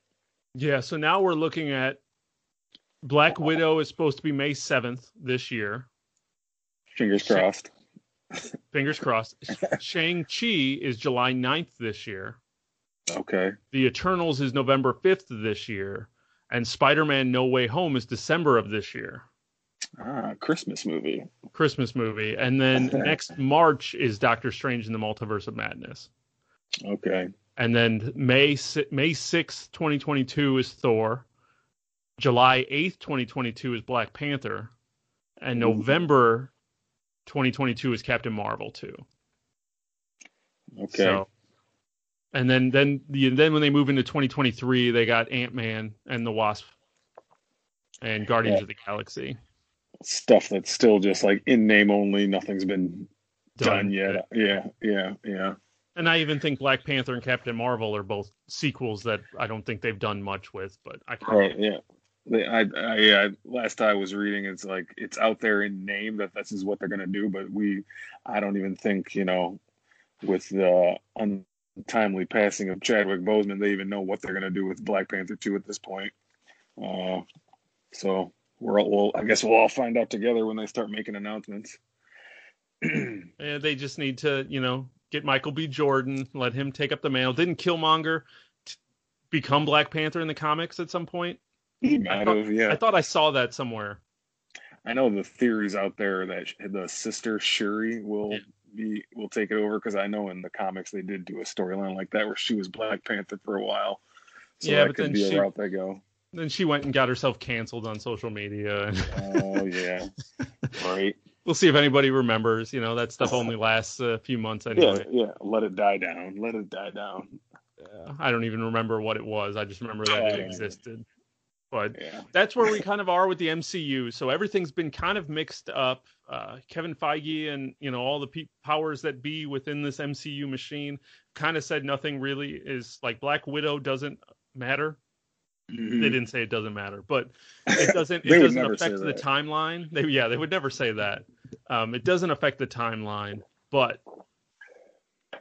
Yeah, so now we're looking at Black Widow is supposed to be May 7th this year. Fingers crossed. Fingers (laughs) crossed. Shang-Chi is July 9th this year. Okay. The Eternals is November 5th this year. And Spider-Man No Way Home is December of this year. Ah, Christmas movie. Christmas movie. And then (laughs) next March is Doctor Strange in the Multiverse of Madness. Okay. And then May May 6th, 2022 is Thor. July 8th, 2022 is Black Panther. And Ooh. November 2022 is Captain Marvel too. Okay. So, and then then the then when they move into 2023, they got Ant Man and the Wasp and Guardians Yeah. of the Galaxy Stuff that's still just like in name only. Nothing's been done, yet. Yeah. Yeah. Yeah. And I even think Black Panther and Captain Marvel are both sequels that I don't think they've done much with, but I Right. Oh, yeah. They- I, I, yeah, last I was reading, it's like it's out there in name that this is what they're gonna do, but we, I don't even think you know, with the untimely passing of Chadwick Boseman, they even know what they're gonna do with Black Panther two at this point. Uh, so we're all, well, I guess we'll all find out together when they start making announcements. (clears throat) And they just need to, you know, get Michael B. Jordan, let him take up the mantle. Didn't Killmonger t- become Black Panther in the comics at some point? He might have, yeah. I thought I saw that somewhere. I know the theories out there that the sister Shuri will Yeah. Be will take it over because I know in the comics they did do a storyline like that where she was Black Panther for a while. So Yeah, but then she- route they go. Then she went and got herself canceled on social media. Oh yeah, (laughs) right. we'll see if anybody remembers. You know, that stuff only lasts a few months Yeah, anyway. yeah. Let it die down. Let it die down. Uh, I don't even remember what it was. I just remember that it existed. But Yeah. that's where we kind of are with the MCU. So everything's been kind of mixed up. Uh, Kevin Feige and you know all the pe- powers that be within this MCU machine kind of said nothing really is like Black Widow doesn't matter. They Mhm. didn't say it doesn't matter, but it (laughs) doesn't. It doesn't affect the timeline. They yeah, they would never say that. Um, it doesn't affect the timeline, but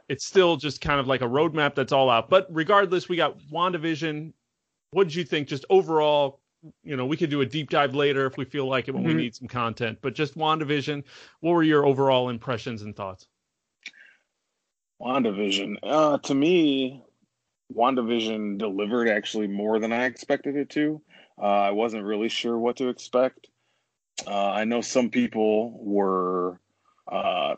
it's still just kind of like a roadmap that's all out. But regardless, we got WandaVision. What did you think? Just overall, you know, we could do a deep dive later if we feel like it when we Mhm. need some content. But just WandaVision, what were your overall impressions and thoughts? WandaVision. Uh, to me, WandaVision delivered actually more than I expected it to. Uh, I wasn't really sure what to expect. Uh, I know some people were uh,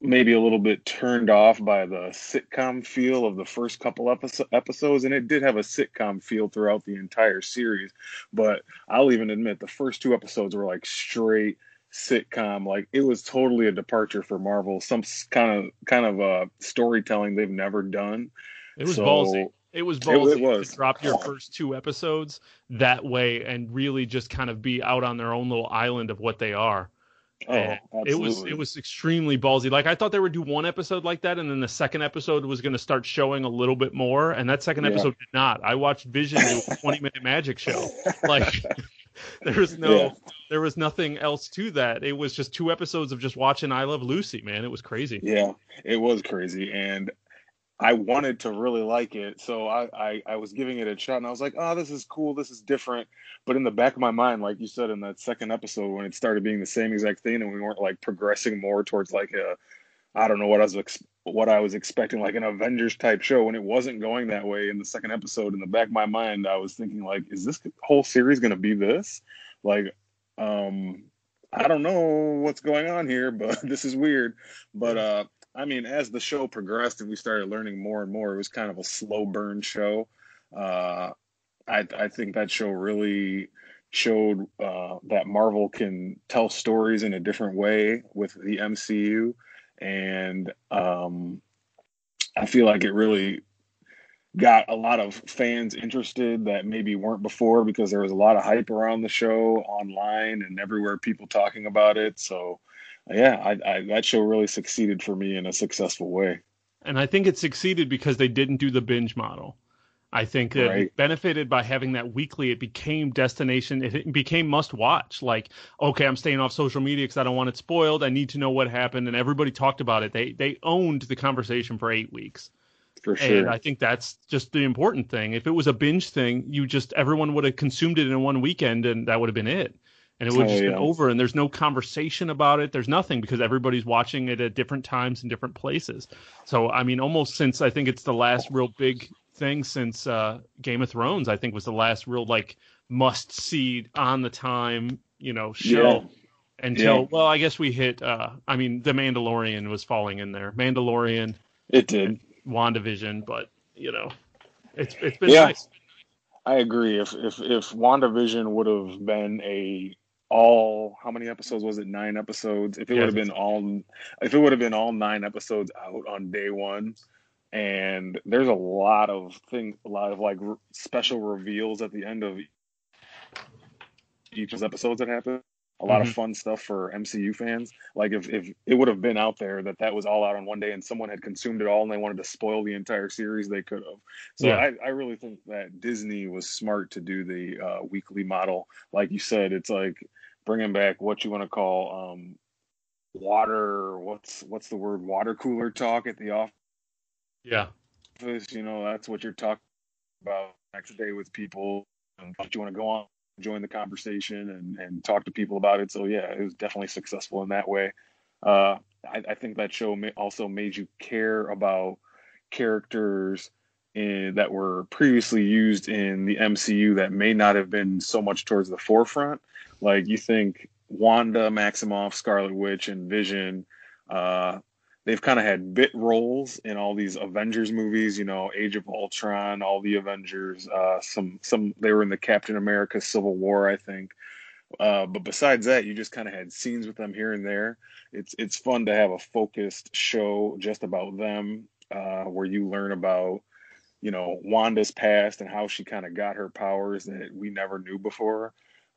maybe a little bit turned off by the sitcom feel of the first couple episodes and it did have a sitcom feel throughout the entire series but i'll even admit the first two episodes were like straight sitcom like it was totally a departure for marvel some kind of kind of uh storytelling they've never done. It was so, ballsy. It was ballsy it, it was. to drop your first two episodes that way and really just kind of be out on their own little island of what they are Oh, absolutely. it was it was extremely ballsy. Like I thought they would do one episode like that, and then the second episode was going to start showing a little bit more, and that second episode did not. I watched Vision do a (laughs) twenty minute magic show. Like (laughs) there was no yeah. there was nothing else to that. It was just two episodes of just watching I Love Lucy. Man, it was crazy. Yeah, it was crazy, and I wanted to really like it, so I, I, I was giving it a shot, and I was like, "Oh, this is cool, this is different." But in the back of my mind, like you said in that second episode, when it started being the same exact thing, and we weren't like progressing more towards like a, I don't know what I was ex- what I was expecting, like an Avengers type show, when it wasn't going that way in the second episode. In the back of my mind, I was thinking like, "Is this whole series going to be this?" Like, um, I don't know what's going on here, (laughs) but this is weird. But uh, I mean, as the show progressed and we started learning more and more, it was kind of a slow burn show. Uh, I, I think that show really showed uh, that Marvel can tell stories in a different way with the MCU, and um, I feel like it really got a lot of fans interested that maybe weren't before because there was a lot of hype around the show online and everywhere people talking about it. So yeah, I, I, that show really succeeded for me in a successful way. And I think it succeeded because they didn't do the binge model. I think that right. it benefited by having that weekly. It became destination. It became must watch. Like, okay, I'm staying off social media because I don't want it spoiled. I need to know what happened, and everybody talked about it. They they owned the conversation for eight weeks. For sure. And I think that's just the important thing. If it was a binge thing, you just everyone would have consumed it in one weekend, and that would have been it and it would oh, just yeah. been over and there's no conversation about it there's nothing because everybody's watching it at different times in different places so i mean almost since i think it's the last real big thing since uh, game of thrones i think was the last real like must see on the time you know show yeah. until yeah. well i guess we hit uh i mean the mandalorian was falling in there mandalorian it did wandavision but you know it's it's been yeah. nice I agree. If if if WandaVision would have been a all how many episodes was it? Nine episodes? If it yeah, would have been all if it would have been all nine episodes out on day one and there's a lot of things a lot of like r- special reveals at the end of each of those episodes that happen a lot mm-hmm. of fun stuff for mcu fans. Like if, if it would have been out there that that was all out on one day and someone had consumed it all and they wanted to spoil the entire series they could have so yeah. I, I really think that disney was smart to do the uh, weekly model. Like you said it's like bringing back what you want to call um, water. What's what's the word? Water cooler talk at the office. Yeah. You know, that's what you're talking about next day with people. And you want to go on, join the conversation, and and talk to people about it. So yeah, it was definitely successful in that way. Uh, I, I think that show may also made you care about characters in, that were previously used in the MCU that may not have been so much towards the forefront. Like you think Wanda Maximoff, Scarlet Witch, and Vision, uh, they've kind of had bit roles in all these Avengers movies. You know, Age of Ultron, all the Avengers. Uh, some some they were in the Captain America Civil War, I think. Uh, but besides that, you just kind of had scenes with them here and there. It's it's fun to have a focused show just about them, uh, where you learn about you know Wanda's past and how she kind of got her powers that we never knew before.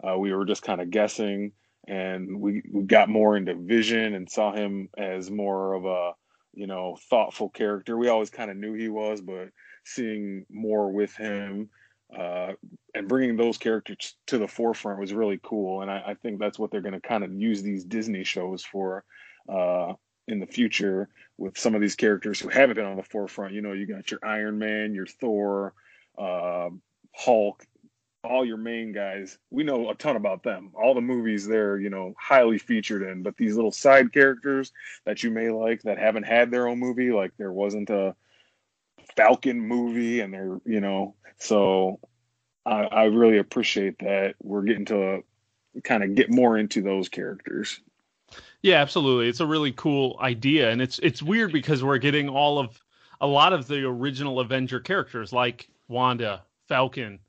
Uh, we were just kind of guessing, and we, we got more into Vision and saw him as more of a you know thoughtful character. We always kind of knew he was, but seeing more with him uh, and bringing those characters to the forefront was really cool. And I, I think that's what they're going to kind of use these Disney shows for uh, in the future with some of these characters who haven't been on the forefront. You know, you got your Iron Man, your Thor, uh, Hulk, all your main guys, we know a ton about them. All the movies they're, you know, highly featured in, but these little side characters that you may like that haven't had their own movie, like there wasn't a Falcon movie and they're, you know, so I, I really appreciate that we're getting to kind of get more into those characters. Yeah, absolutely. It's a really cool idea, and it's it's weird because we're getting all of a lot of the original Avenger characters like Wanda, Falcon,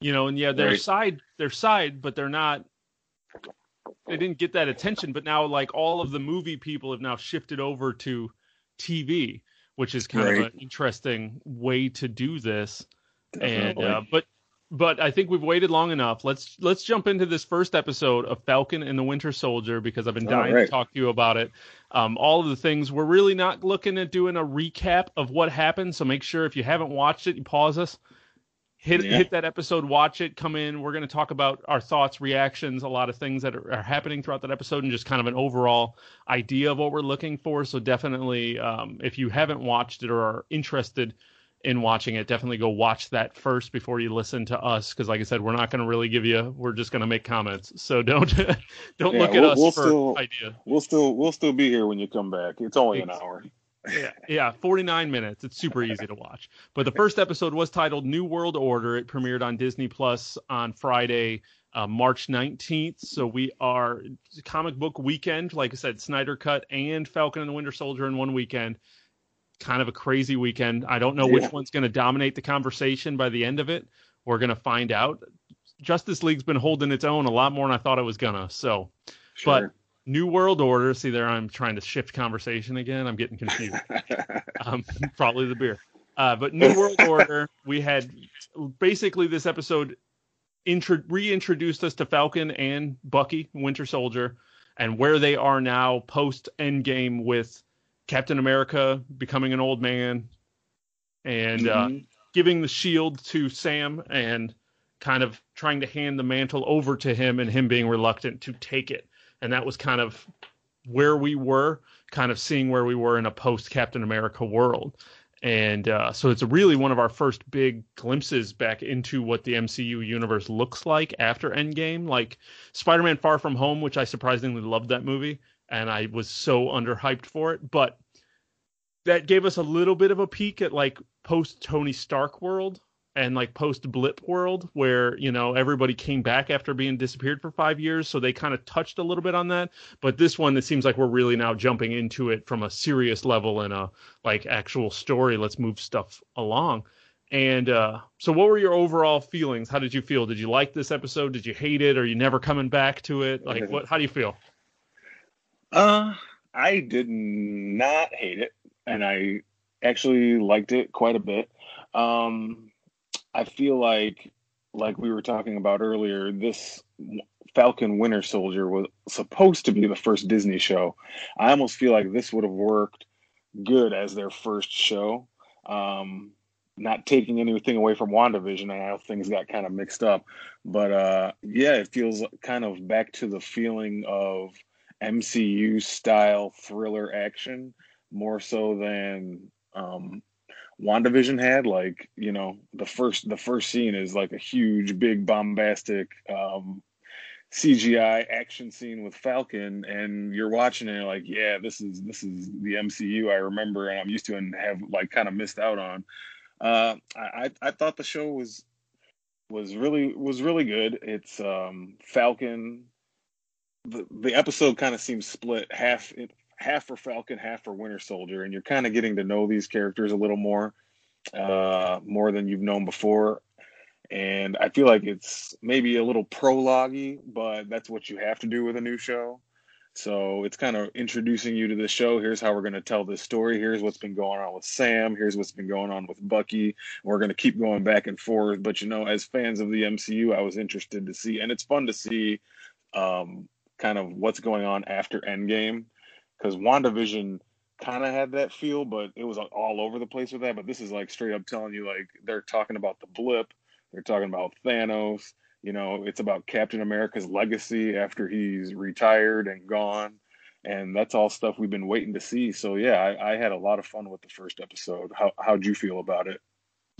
you know, and yeah, they're right. side they're side, but they're not. They didn't get that attention, but now like all of the movie people have now shifted over to TV, which is kind right. of an interesting way to do this. Definitely. And uh, but but I think we've waited long enough. Let's let's jump into this first episode of Falcon and the Winter Soldier because I've been dying right. to talk to you about it. Um, all of the things we're really not looking at doing a recap of what happened. So make sure if you haven't watched it, you pause us, hit yeah. hit that episode, watch it, come in. We're going to talk about our thoughts, reactions, a lot of things that are, are, happening throughout that episode, and just kind of an overall idea of what we're looking for. So definitely, um, if you haven't watched it or are interested in watching it, definitely go watch that first before you listen to us. Because, like I said, we're not going to really give you. We're just going to make comments. So (laughs) don't don't yeah, look at we'll, us we'll for still, idea. We'll still we'll still be here when you come back. It's only an hour. Yeah, yeah, 49 minutes. It's super easy to watch. But the first episode was titled New World Order. It premiered on Disney Plus on Friday, uh, March 19th. So we are comic book weekend. Like I said, Snyder Cut and Falcon and the Winter Soldier in one weekend kind of a crazy weekend. I don't know yeah. which one's going to dominate the conversation by the end of it. We're going to find out. Justice League's been holding its own a lot more than I thought it was gonna. So, sure. but New World Order. See there, I'm trying to shift conversation again. I'm getting confused. (laughs) um, probably the beer. Uh, but New World (laughs) Order, we had basically this episode intro- reintroduced us to Falcon and Bucky, Winter Soldier, and where they are now post Endgame with Captain America becoming an old man and uh, mm-hmm. uh, giving the shield to Sam and kind of trying to hand the mantle over to him and him being reluctant to take it. And that was kind of where we were, kind of seeing where we were in a post Captain America world. And uh, so it's really one of our first big glimpses back into what the MCU universe looks like after Endgame. Like Spider Man Far From Home, which I surprisingly loved that movie and I was so underhyped for it. But that gave us a little bit of a peek at like post Tony Stark world and like post blip world where you know everybody came back after being disappeared for five years so they kind of touched a little bit on that. But this one it seems like we're really now jumping into it from a serious level and a like actual story. Let's move stuff along. And uh so what were your overall feelings? How did you feel? Did you like this episode? Did you hate it? Are you never coming back to it? Like what how do you feel? Uh, I did not hate it, and I actually liked it quite a bit. Um, I feel like, like we were talking about earlier, this Falcon Winter Soldier was supposed to be the first Disney show. I almost feel like this would have worked good as their first show. Um, not taking anything away from WandaVision, I know things got kind of mixed up, but uh, yeah, it feels kind of back to the feeling of MCU style thriller action more so than um WandaVision had. Like, you know, the first the first scene is like a huge, big, bombastic um CGI action scene with Falcon, and you're watching it like, yeah, this is this is the MCU I remember and I'm used to and have like kind of missed out on. Uh, I I thought the show was was really was really good. It's um, Falcon the, the episode kind of seems split half half for Falcon, half for Winter Soldier, and you're kind of getting to know these characters a little more, uh, more than you've known before. And I feel like it's maybe a little prologue but that's what you have to do with a new show. So it's kind of introducing you to the show. Here's how we're going to tell this story. Here's what's been going on with Sam. Here's what's been going on with Bucky. We're going to keep going back and forth. But you know, as fans of the MCU, I was interested to see, and it's fun to see um, kind of what's going on after Endgame, because WandaVision kind of had that feel, but it was all over the place with that. But this is like straight up telling you like they're talking about the blip, they're talking about Thanos. You know, it's about Captain America's legacy after he's retired and gone. And that's all stuff we've been waiting to see. So yeah, I, I had a lot of fun with the first episode. How how'd you feel about it?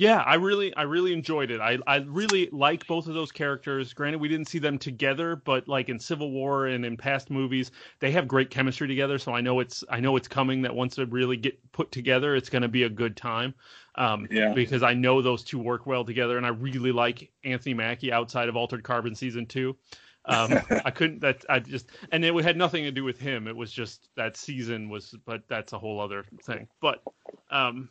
Yeah, I really, I really enjoyed it. I, I really like both of those characters. Granted, we didn't see them together, but like in Civil War and in past movies, they have great chemistry together. So I know it's, I know it's coming that once they really get put together, it's going to be a good time. Um, yeah. Because I know those two work well together, and I really like Anthony Mackie outside of Altered Carbon season two. Um, (laughs) I couldn't. That I just and it had nothing to do with him. It was just that season was, but that's a whole other thing. But um,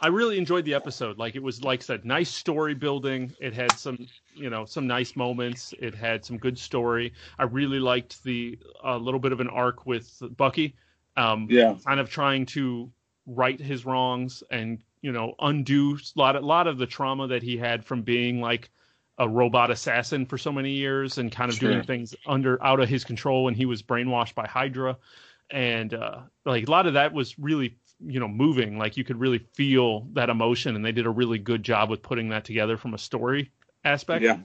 I really enjoyed the episode. Like it was, like I said, nice story building. It had some, you know, some nice moments. It had some good story. I really liked the a uh, little bit of an arc with Bucky. Um, yeah, kind of trying to right his wrongs and you know undo a lot, a lot of the trauma that he had from being like a robot assassin for so many years and kind of sure. doing things under out of his control when he was brainwashed by Hydra. And uh, like a lot of that was really you know moving like you could really feel that emotion and they did a really good job with putting that together from a story aspect. Yeah.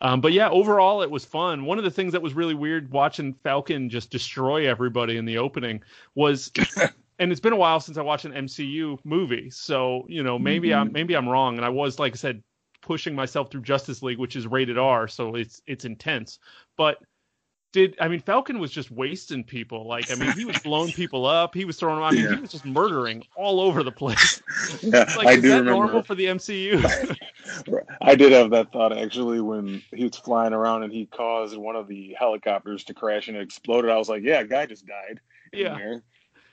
Um, but yeah overall it was fun. One of the things that was really weird watching falcon just destroy everybody in the opening was (laughs) and it's been a while since i watched an mcu movie so you know maybe mm-hmm. i'm maybe i'm wrong and i was like i said pushing myself through justice league which is rated r so it's it's intense. But did I mean Falcon was just wasting people. Like I mean, he was blowing (laughs) people up. He was throwing them. I mean, yeah. he was just murdering all over the place. (laughs) (laughs) Yeah, like, I is do that remember. normal for the MCU? I did have that thought actually when he was flying around and he caused one of the helicopters to crash and it exploded. I was like, yeah, a guy just died. Yeah.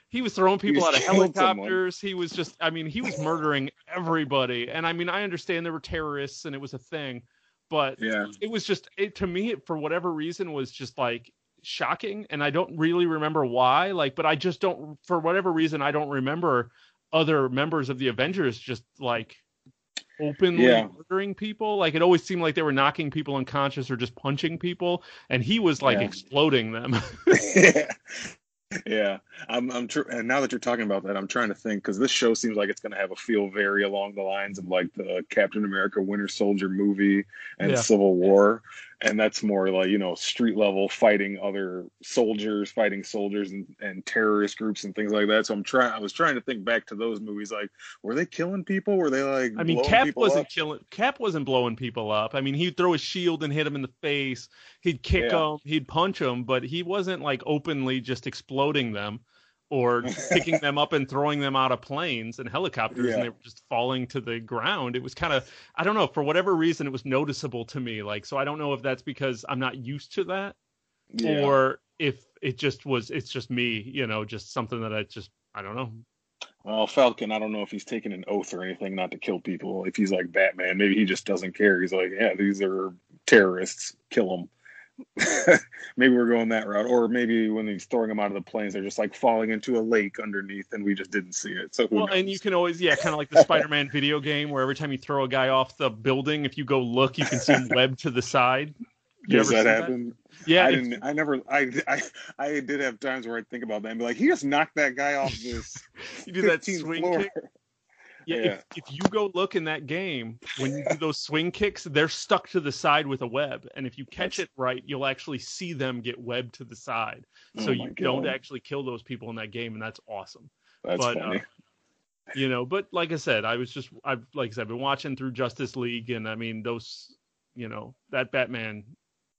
He was throwing people out of helicopters. Someone. He was just, I mean, he was murdering everybody. And I mean, I understand there were terrorists and it was a thing, but yeah. it was just it to me for whatever reason was just like shocking and I don't really remember why like but I just don't for whatever reason I don't remember other members of the Avengers just like openly yeah. murdering people like it always seemed like they were knocking people unconscious or just punching people and he was like yeah. exploding them yeah (laughs) (laughs) yeah, I'm. I'm. Tr- and now that you're talking about that, I'm trying to think because this show seems like it's going to have a feel very along the lines of like the Captain America Winter Soldier movie and yeah. Civil War, and that's more like you know street level fighting other soldiers, fighting soldiers and, and terrorist groups and things like that. So I'm trying. I was trying to think back to those movies. Like, were they killing people? Were they like? I mean, Cap wasn't up? killing. Cap wasn't blowing people up. I mean, he'd throw his shield and hit him in the face. He'd kick yeah. them. He'd punch them, but he wasn't like openly just exploding them or (laughs) picking them up and throwing them out of planes and helicopters yeah. and they were just falling to the ground. It was kind of I don't know, for whatever reason it was noticeable to me. Like so I don't know if that's because I'm not used to that yeah. or if it just was it's just me, you know, just something that I just I don't know. Well, Falcon, I don't know if he's taking an oath or anything not to kill people. If he's like Batman, maybe he just doesn't care. He's like, yeah, these are terrorists, kill them. (laughs) maybe we're going that route, or maybe when he's throwing them out of the planes, they're just like falling into a lake underneath, and we just didn't see it. So well, knows? and you can always, yeah, kind of like the (laughs) Spider-Man video game, where every time you throw a guy off the building, if you go look, you can see him webbed to the side. You Does that happen? That? Yeah, I didn't. I never. I, I I did have times where I think about that and be like, he just knocked that guy off this. (laughs) you do that swing floor. kick. Yeah, yeah. If, if you go look in that game, when you do those swing kicks, they're stuck to the side with a web. And if you catch That's... it right, you'll actually see them get webbed to the side. So oh you God. don't actually kill those people in that game, and that's awesome. That's but, funny. Uh, you know, but like I said, I was just I've like I said, I've been watching through Justice League, and I mean those, you know, that Batman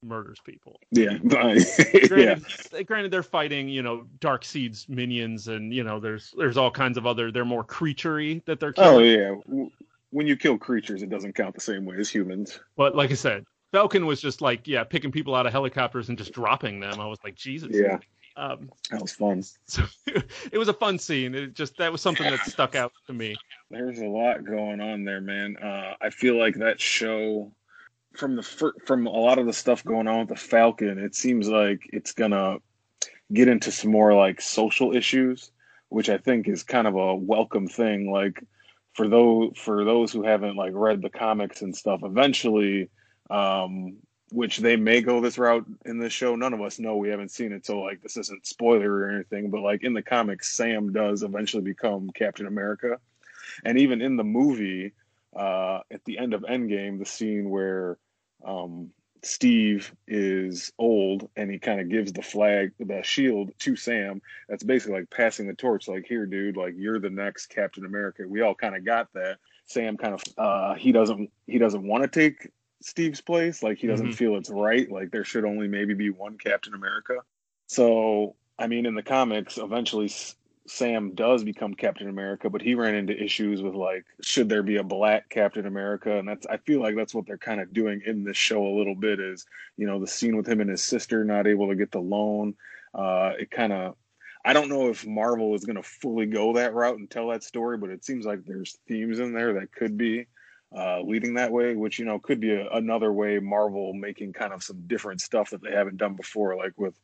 murders people. Yeah, (laughs) granted, yeah. Granted, they're fighting, you know, Darkseid's minions, and you know, there's there's all kinds of other. They're more creaturey that they're. Killing. Oh yeah, when you kill creatures, it doesn't count the same way as humans. But like I said, Falcon was just like, yeah, picking people out of helicopters and just dropping them. I was like, Jesus. Yeah. Um, that was fun. So (laughs) it was a fun scene. It just that was something that stuck out to me. There's a lot going on there, man. Uh, I feel like that show from the from a lot of the stuff going on with the Falcon, it seems like it's gonna get into some more like social issues, which I think is kind of a welcome thing. Like for those for those who haven't like read the comics and stuff, eventually, um, which they may go this route in this show. None of us know. We haven't seen it, so like this isn't spoiler or anything. But like in the comics, Sam does eventually become Captain America, and even in the movie. Uh, at the end of Endgame, the scene where um, Steve is old and he kind of gives the flag, the shield to Sam. That's basically like passing the torch, like, here, dude, like you're the next Captain America. We all kind of got that. Sam kind of uh he doesn't he doesn't want to take Steve's place. Like he doesn't mm-hmm. feel it's right. Like there should only maybe be one Captain America. So I mean in the comics, eventually Sam does become Captain America, but he ran into issues with like, should there be a black Captain America? And that's I feel like that's what they're kind of doing in this show a little bit is, you know, the scene with him and his sister not able to get the loan. Uh, it kind of I don't know if Marvel is going to fully go that route and tell that story, but it seems like there's themes in there that could be uh, leading that way, which you know could be a, another way Marvel making kind of some different stuff that they haven't done before, like with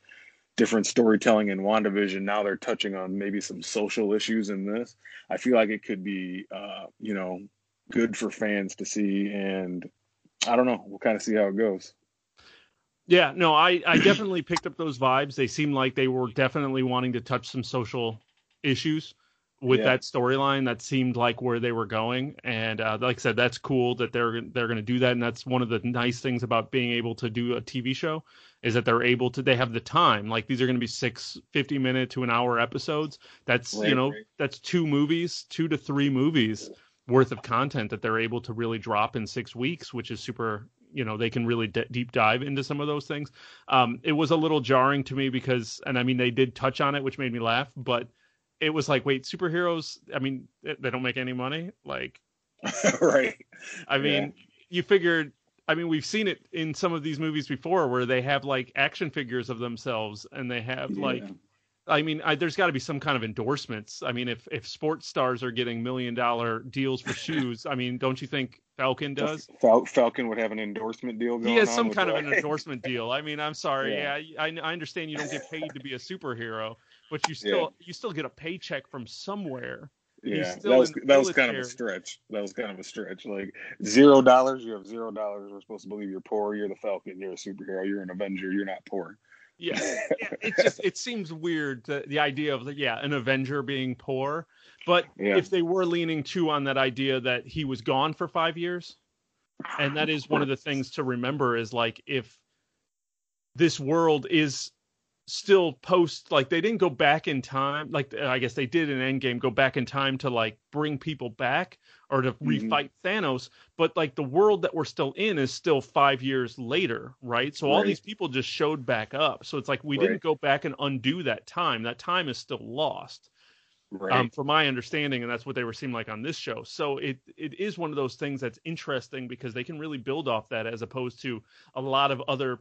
different storytelling in WandaVision. Now they're touching on maybe some social issues in this. I feel like it could be, uh, you know, good for fans to see, and I don't know. We'll kind of see how it goes. Yeah, no, I, I definitely (clears throat) picked up those vibes. They seemed like they were definitely wanting to touch some social issues with yeah. that storyline. That seemed like where they were going, and uh, like I said, that's cool that they're they're going to do that. And that's one of the nice things about being able to do a TV show is that they're able to. They have the time. Like these are going to be six 50 minute to an hour episodes. That's you know that's two movies, two to three movies worth of content that they're able to really drop in six weeks, which is super you know they can really d- deep dive into some of those things. Um, it was a little jarring to me because, and I mean they did touch on it, which made me laugh, but it was like, wait, superheroes? I mean, they don't make any money, like, (laughs) right? I mean, yeah. you figured. I mean, we've seen it in some of these movies before where they have like action figures of themselves and they have yeah. like I mean, I, there's got to be some kind of endorsements. I mean, if if sports stars are getting million dollar deals for (laughs) shoes, I mean, don't you think Falcon does? Fal- Falcon would have an endorsement deal. he has some kind of an (laughs) endorsement deal. I mean, I'm sorry. Yeah, yeah I, I, understand you don't get paid to be a superhero, but you (laughs) still yeah. you still get a paycheck from somewhere. Yeah, that was that was kind of a stretch. That was kind of a stretch. Like zero dollars, you have zero dollars. We're supposed to believe you're poor. You're the Falcon. You're a superhero. You're an Avenger. You're not poor. Yeah, (laughs) yeah it just it seems weird the, the idea of yeah an Avenger being poor, but yeah. if they were leaning too on that idea that he was gone for five years, and that is one of the things to remember is like if this world is still post like they didn't go back in time like i guess they did in endgame go back in time to like bring people back or to mm-hmm. refight thanos but like the world that we're still in is still five years later right so right. all these people just showed back up so it's like we right. didn't go back and undo that time that time is still lost right. um, from my understanding and that's what they were seeming like on this show so it it is one of those things that's interesting because they can really build off that as opposed to a lot of other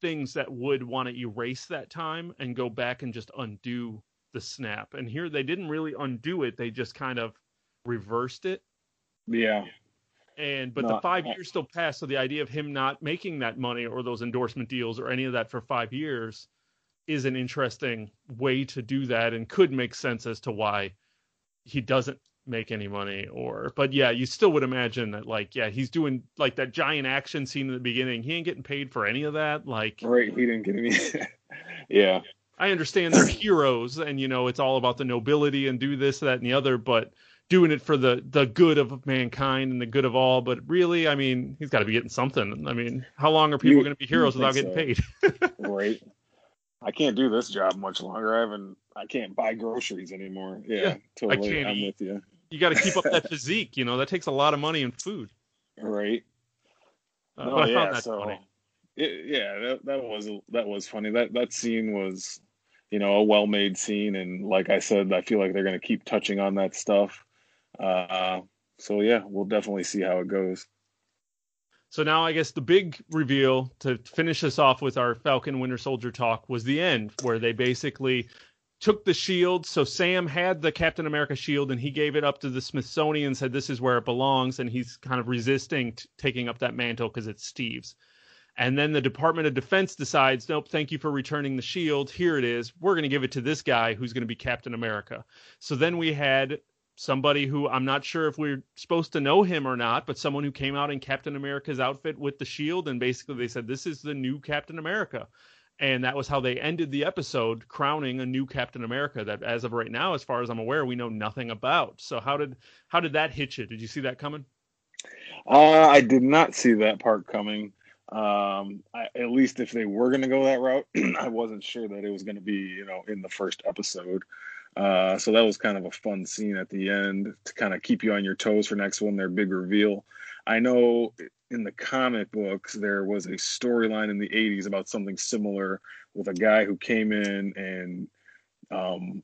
things that would want to erase that time and go back and just undo the snap. And here they didn't really undo it; they just kind of reversed it. Yeah. And but no, the five I, years still passed, so the idea of him not making that money or those endorsement deals or any of that for five years is an interesting way to do that and could make sense as to why he doesn't make any money or but yeah you still would imagine that like yeah he's doing like that giant action scene in the beginning he ain't getting paid for any of that like right he didn't get any (laughs) yeah i understand they're heroes and you know it's all about the nobility and do this that and the other but doing it for the the good of mankind and the good of all but really i mean he's got to be getting something i mean how long are people going to be heroes without getting paid (laughs) right I can't do this job much longer. I haven't. I can't buy groceries anymore. Yeah, yeah totally. I'm with you you got to keep up that (laughs) physique. You know that takes a lot of money and food. Right. Uh, no, yeah, so, it, yeah, that, that was that was funny. That that scene was, you know, a well-made scene, and like I said, I feel like they're going to keep touching on that stuff. Uh, so yeah, we'll definitely see how it goes. So now I guess the big reveal to finish us off with our Falcon Winter Soldier talk was the end, where they basically took the shield. So Sam had the Captain America shield and he gave it up to the Smithsonian, said this is where it belongs. And he's kind of resisting t- taking up that mantle because it's Steve's. And then the Department of Defense decides, nope, thank you for returning the shield. Here it is. We're going to give it to this guy who's going to be Captain America. So then we had somebody who I'm not sure if we're supposed to know him or not, but someone who came out in Captain America's outfit with the shield. And basically they said, this is the new Captain America and that was how they ended the episode crowning a new captain america that as of right now as far as i'm aware we know nothing about. So how did how did that hit you? Did you see that coming? Uh, i did not see that part coming. Um, I, at least if they were going to go that route (clears throat) i wasn't sure that it was going to be you know in the first episode. Uh, so that was kind of a fun scene at the end to kind of keep you on your toes for next one their big reveal. I know in the comic books there was a storyline in the 80s about something similar with a guy who came in and um,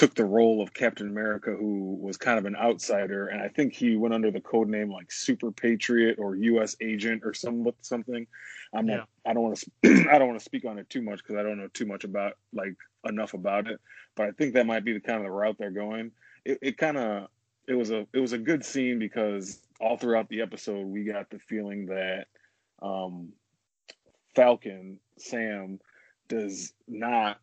took the role of Captain America, who was kind of an outsider, and I think he went under the code name like Super Patriot or U.S. Agent or some something. I'm not. I don't want (clears throat) to. I don't want to speak on it too much because I don't know too much about like enough about it. But I think that might be the kind of the route they're going. It, it kind of. It was a. It was a good scene because all throughout the episode we got the feeling that um, Falcon Sam does not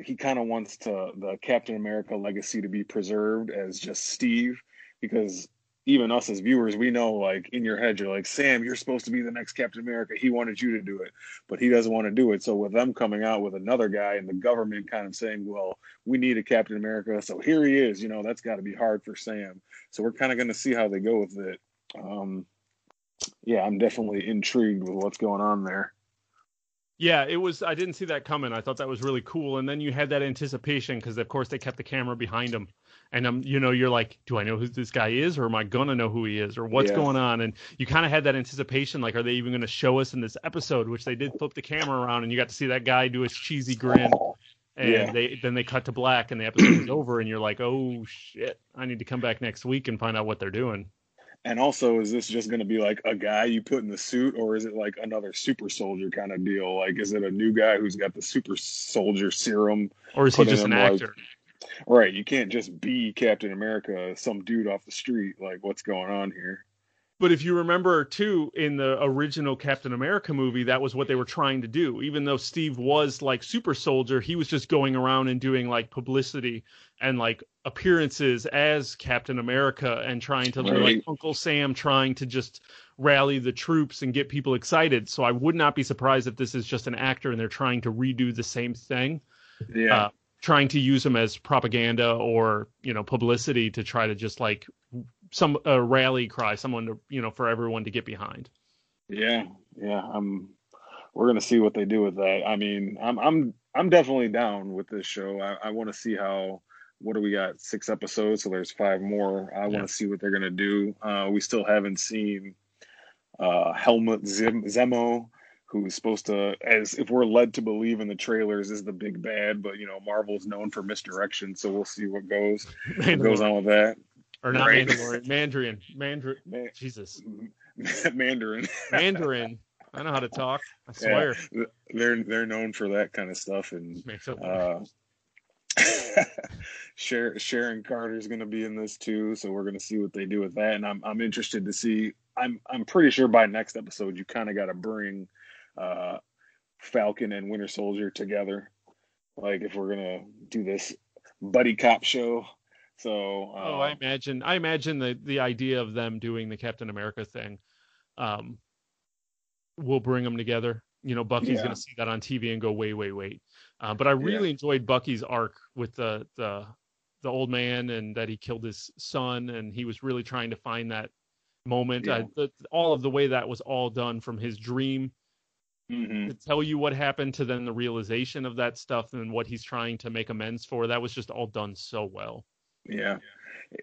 he kind of wants to the Captain America legacy to be preserved as just Steve because even us as viewers we know like in your head you're like Sam you're supposed to be the next Captain America he wanted you to do it but he doesn't want to do it so with them coming out with another guy and the government kind of saying well we need a Captain America so here he is you know that's got to be hard for Sam so we're kind of going to see how they go with it um yeah I'm definitely intrigued with what's going on there yeah, it was. I didn't see that coming. I thought that was really cool. And then you had that anticipation because, of course, they kept the camera behind him. And um, you know, you're like, do I know who this guy is, or am I gonna know who he is, or what's yeah. going on? And you kind of had that anticipation, like, are they even going to show us in this episode? Which they did flip the camera around, and you got to see that guy do his cheesy grin. And yeah. they then they cut to black, and the episode is over, and you're like, oh shit, I need to come back next week and find out what they're doing. And also, is this just going to be like a guy you put in the suit, or is it like another super soldier kind of deal? Like, is it a new guy who's got the super soldier serum, or is he just an actor? Right, you can't just be Captain America, some dude off the street. Like, what's going on here? But if you remember too, in the original Captain America movie, that was what they were trying to do. Even though Steve was like super soldier, he was just going around and doing like publicity and like appearances as Captain America and trying to right. like Uncle Sam trying to just rally the troops and get people excited. So I would not be surprised if this is just an actor and they're trying to redo the same thing. Yeah. Uh, trying to use them as propaganda or, you know, publicity to try to just like some a rally cry, someone to you know for everyone to get behind. Yeah, yeah. I'm. We're gonna see what they do with that. I mean, I'm I'm I'm definitely down with this show. I, I want to see how. What do we got? Six episodes, so there's five more. I yeah. want to see what they're gonna do. Uh, we still haven't seen uh, Helmut Zemo, who's supposed to, as if we're led to believe in the trailers, is the big bad. But you know, Marvel's known for misdirection, so we'll see what goes what goes on with that or not right. Mandalorian, Mandarin, Mandarin. Man, Jesus, (laughs) Mandarin, Mandarin. I know how to talk. I swear. Yeah, they're they're known for that kind of stuff, and uh, (laughs) Sharon Carter is going to be in this too, so we're going to see what they do with that, and I'm I'm interested to see. I'm I'm pretty sure by next episode you kind of got to bring uh, Falcon and Winter Soldier together, like if we're gonna do this buddy cop show so uh, oh, I um, imagine I imagine the the idea of them doing the Captain America thing, um, will bring them together. You know, Bucky's yeah. going to see that on TV and go, wait, wait, wait. Uh, but I really yeah. enjoyed Bucky's arc with the the the old man and that he killed his son and he was really trying to find that moment. Yeah. I, the, all of the way that was all done from his dream mm-hmm. to tell you what happened to then the realization of that stuff and what he's trying to make amends for. That was just all done so well. Yeah.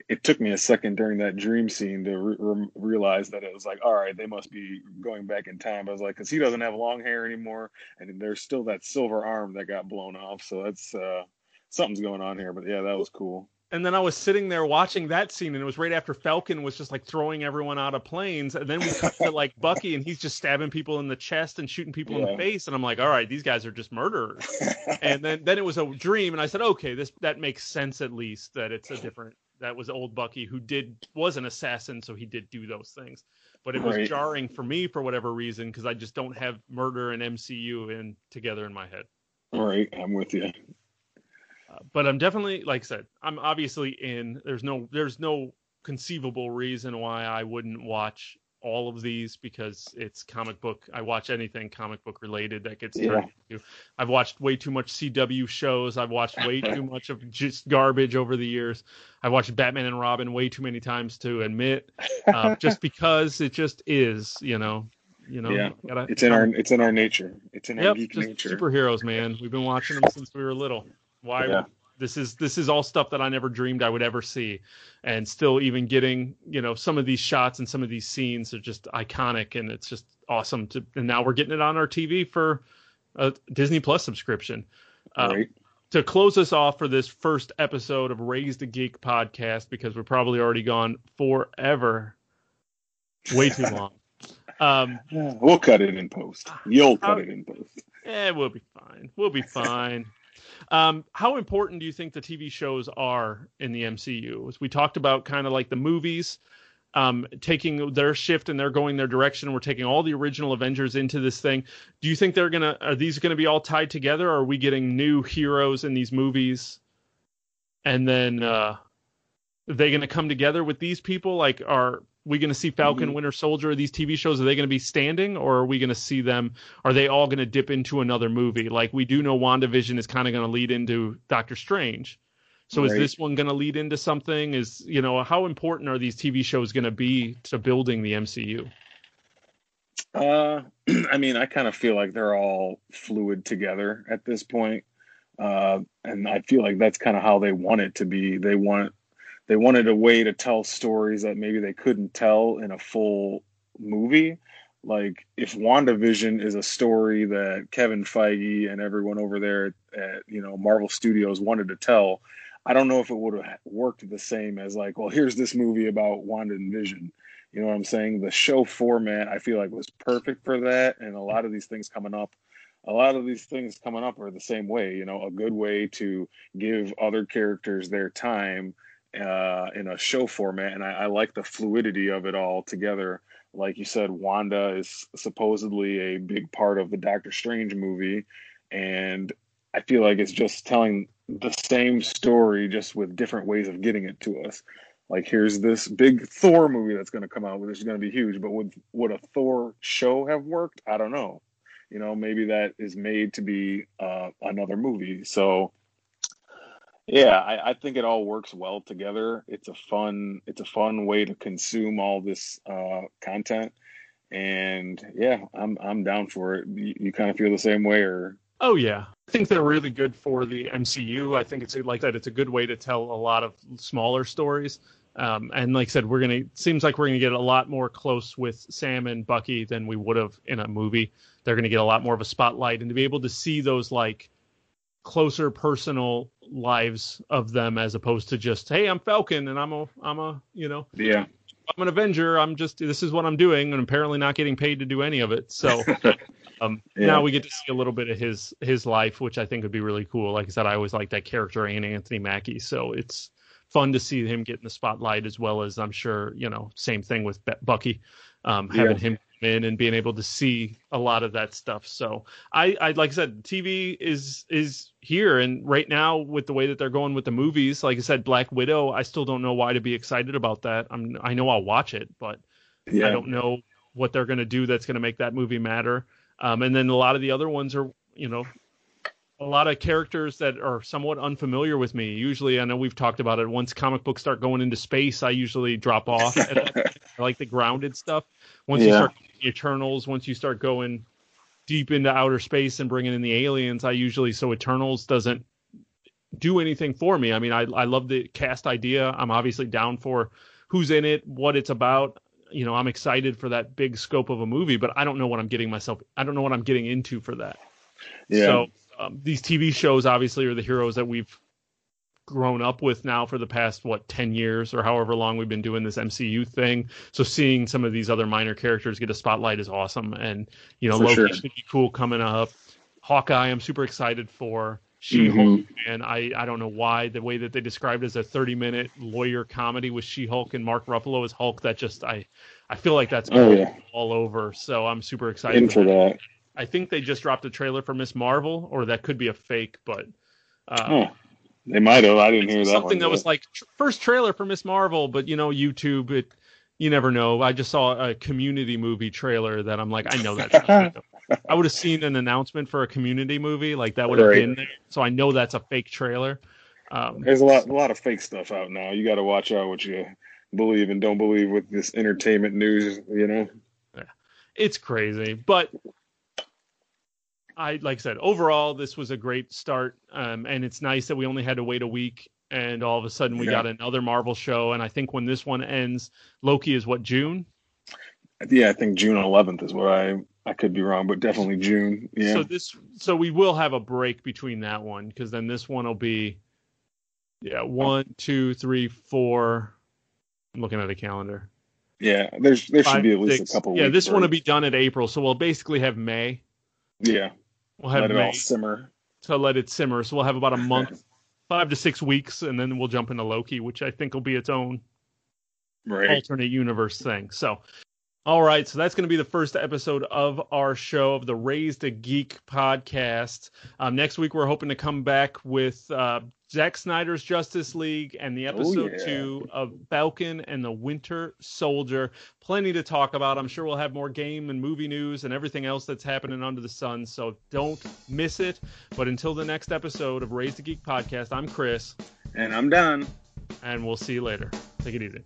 It took me a second during that dream scene to re- realize that it was like, all right, they must be going back in time. I was like, because he doesn't have long hair anymore, and there's still that silver arm that got blown off. So that's uh, something's going on here. But yeah, that was cool and then I was sitting there watching that scene, and it was right after Falcon was just like throwing everyone out of planes, and then we cut to like Bucky, and he's just stabbing people in the chest and shooting people yeah. in the face, and I'm like, all right, these guys are just murderers. and then then it was a dream, and I said, okay, this that makes sense at least that it's a different. That was old Bucky who did was an assassin, so he did do those things. But it was right. jarring for me for whatever reason because I just don't have murder and MCU in together in my head. All right, I'm with you but I'm definitely, like I said, I'm obviously in. There's no, there's no conceivable reason why I wouldn't watch all of these because it's comic book. I watch anything comic book related that gets turned yeah. into. I've watched way too much CW shows. I've watched way too (laughs) much of just garbage over the years. I've watched Batman and Robin way too many times to admit, uh, just (laughs) because it just is, you know. You know, yeah, gotta, it's in our it's in our nature. It's in yep, our geek nature. Superheroes, man. We've been watching them since we were little. Why? Yeah. This is this is all stuff that I never dreamed I would ever see, and still even getting you know some of these shots and some of these scenes are just iconic, and it's just awesome to. And now we're getting it on our TV for a Disney Plus subscription. Uh, right. to close us off for this first episode of Raised a Geek podcast, because we're probably already gone forever, way too long. (laughs) Um, we'll cut it in post. You'll cut it in post. Yeah, we'll be fine. We'll be fine. Um, how important do you think the TV shows are in the MCU? As we talked about, kind of like the movies, um, taking their shift and they're going their direction. We're taking all the original Avengers into this thing. Do you think they're gonna? Are these gonna be all tied together? Are we getting new heroes in these movies? And then uh, are they gonna come together with these people? Like, are we going to see Falcon, mm-hmm. Winter Soldier, these TV shows? Are they going to be standing, or are we going to see them? Are they all going to dip into another movie? Like we do know, WandaVision is kind of going to lead into Doctor Strange. So right. is this one going to lead into something? Is you know how important are these TV shows going to be to building the MCU? Uh, (clears throat) I mean, I kind of feel like they're all fluid together at this point, uh, and I feel like that's kind of how they want it to be. They want they wanted a way to tell stories that maybe they couldn't tell in a full movie. Like if WandaVision is a story that Kevin Feige and everyone over there at you know Marvel Studios wanted to tell, I don't know if it would have worked the same as like, well, here's this movie about Wanda and Vision. You know what I'm saying? The show format I feel like was perfect for that, and a lot of these things coming up a lot of these things coming up are the same way you know a good way to give other characters their time uh, in a show format, and I, I, like the fluidity of it all together. Like you said, Wanda is supposedly a big part of the Doctor Strange movie, and I feel like it's just telling the same story, just with different ways of getting it to us. Like here's this big Thor movie that's going to come out, which is going to be huge. But would would a Thor show have worked? I don't know. You know, maybe that is made to be uh, another movie. So yeah, I, I, think it all works well together. It's a fun, it's a fun way to consume all this uh, content, and yeah, I'm I'm down for it. You, you kind of feel the same way, or? Oh yeah, I think they're really good for the MCU. I think it's like that. It's a good way to tell a lot of smaller stories. Um, and like I said, we're gonna seems like we're gonna get a lot more close with Sam and Bucky than we would have in a movie. They're gonna get a lot more of a spotlight, and to be able to see those like closer personal lives of them as opposed to just hey i'm falcon and i'm a i'm a you know yeah. I'm an avenger. I'm just this is what i'm doing and apparently not getting paid to do any of it. So (laughs) um yeah. now we get to see a little bit of his his life which i think would be really cool. Like i said i always like that character and anthony mackie. So it's fun to see him get in the spotlight as well as i'm sure you know same thing with bucky um, having yeah. him in and being able to see a lot of that stuff. So I, I like I said, TV is is here and right now with the way that they're going with the movies. Like I said, Black Widow. I still don't know why to be excited about that. I'm I know I'll watch it, but yeah. I don't know what they're going to do that's going to make that movie matter. Um, and then a lot of the other ones are, you know, a lot of characters that are somewhat unfamiliar with me. Usually, I know we've talked about it. Once comic books start going into space, I usually drop off. (laughs) I like the grounded stuff. Once yeah. you start Eternals, once you start going deep into outer space and bringing in the aliens, I usually so Eternals doesn't do anything for me. I mean, I I love the cast idea. I'm obviously down for who's in it, what it's about. You know, I'm excited for that big scope of a movie, but I don't know what I'm getting myself. I don't know what I'm getting into for that. Yeah. So um, these TV shows obviously are the heroes that we've grown up with now for the past what 10 years or however long we've been doing this MCU thing. So seeing some of these other minor characters get a spotlight is awesome and you know for Loki sure. should be cool coming up. Hawkeye I'm super excited for. She-Hulk mm-hmm. and I I don't know why the way that they described it as a 30 minute lawyer comedy with She-Hulk and Mark Ruffalo as Hulk that just I I feel like that's oh, yeah. all over. So I'm super excited into that. I think they just dropped a trailer for Miss Marvel, or that could be a fake, but uh, oh, they might have. I didn't hear that. Something that was like tr- first trailer for Miss Marvel, but you know, YouTube, it you never know. I just saw a Community movie trailer that I'm like, I know that. (laughs) I would have seen an announcement for a Community movie, like that would have right. been there. So I know that's a fake trailer. Um, There's a lot, a lot of fake stuff out now. You got to watch out what you believe and don't believe with this entertainment news. You know. Yeah, it's crazy, but I like I said, overall, this was a great start, um, and it's nice that we only had to wait a week, and all of a sudden we yeah. got another Marvel show. And I think when this one ends, Loki is what June. Yeah, I think June 11th is what I I could be wrong, but definitely June. Yeah. So this, so we will have a break between that one because then this one will be, yeah, one, two, three, four. I'm looking at a calendar. Yeah, there's there should Five, be at least six. a couple. Yeah, this one will be done at April, so we'll basically have May. Yeah, We'll have let it May all simmer. to let it simmer. So we'll have about a month, five to six weeks, and then we'll jump into Loki, which I think will be its own Right. alternate universe thing. So, all right. So that's going to be the first episode of our show of the Raised a Geek podcast. Um, next week, we're hoping to come back with uh, Zack Snyder's Justice League and the oh, episode yeah. two of Falcon and the Winter Soldier. Plenty to talk about. I'm sure we'll have more game and movie news and everything else that's happening under the sun. So don't miss it. But until the next episode of Raised the Geek podcast, I'm Chris, And I'm done. and we'll see you later. Take it easy.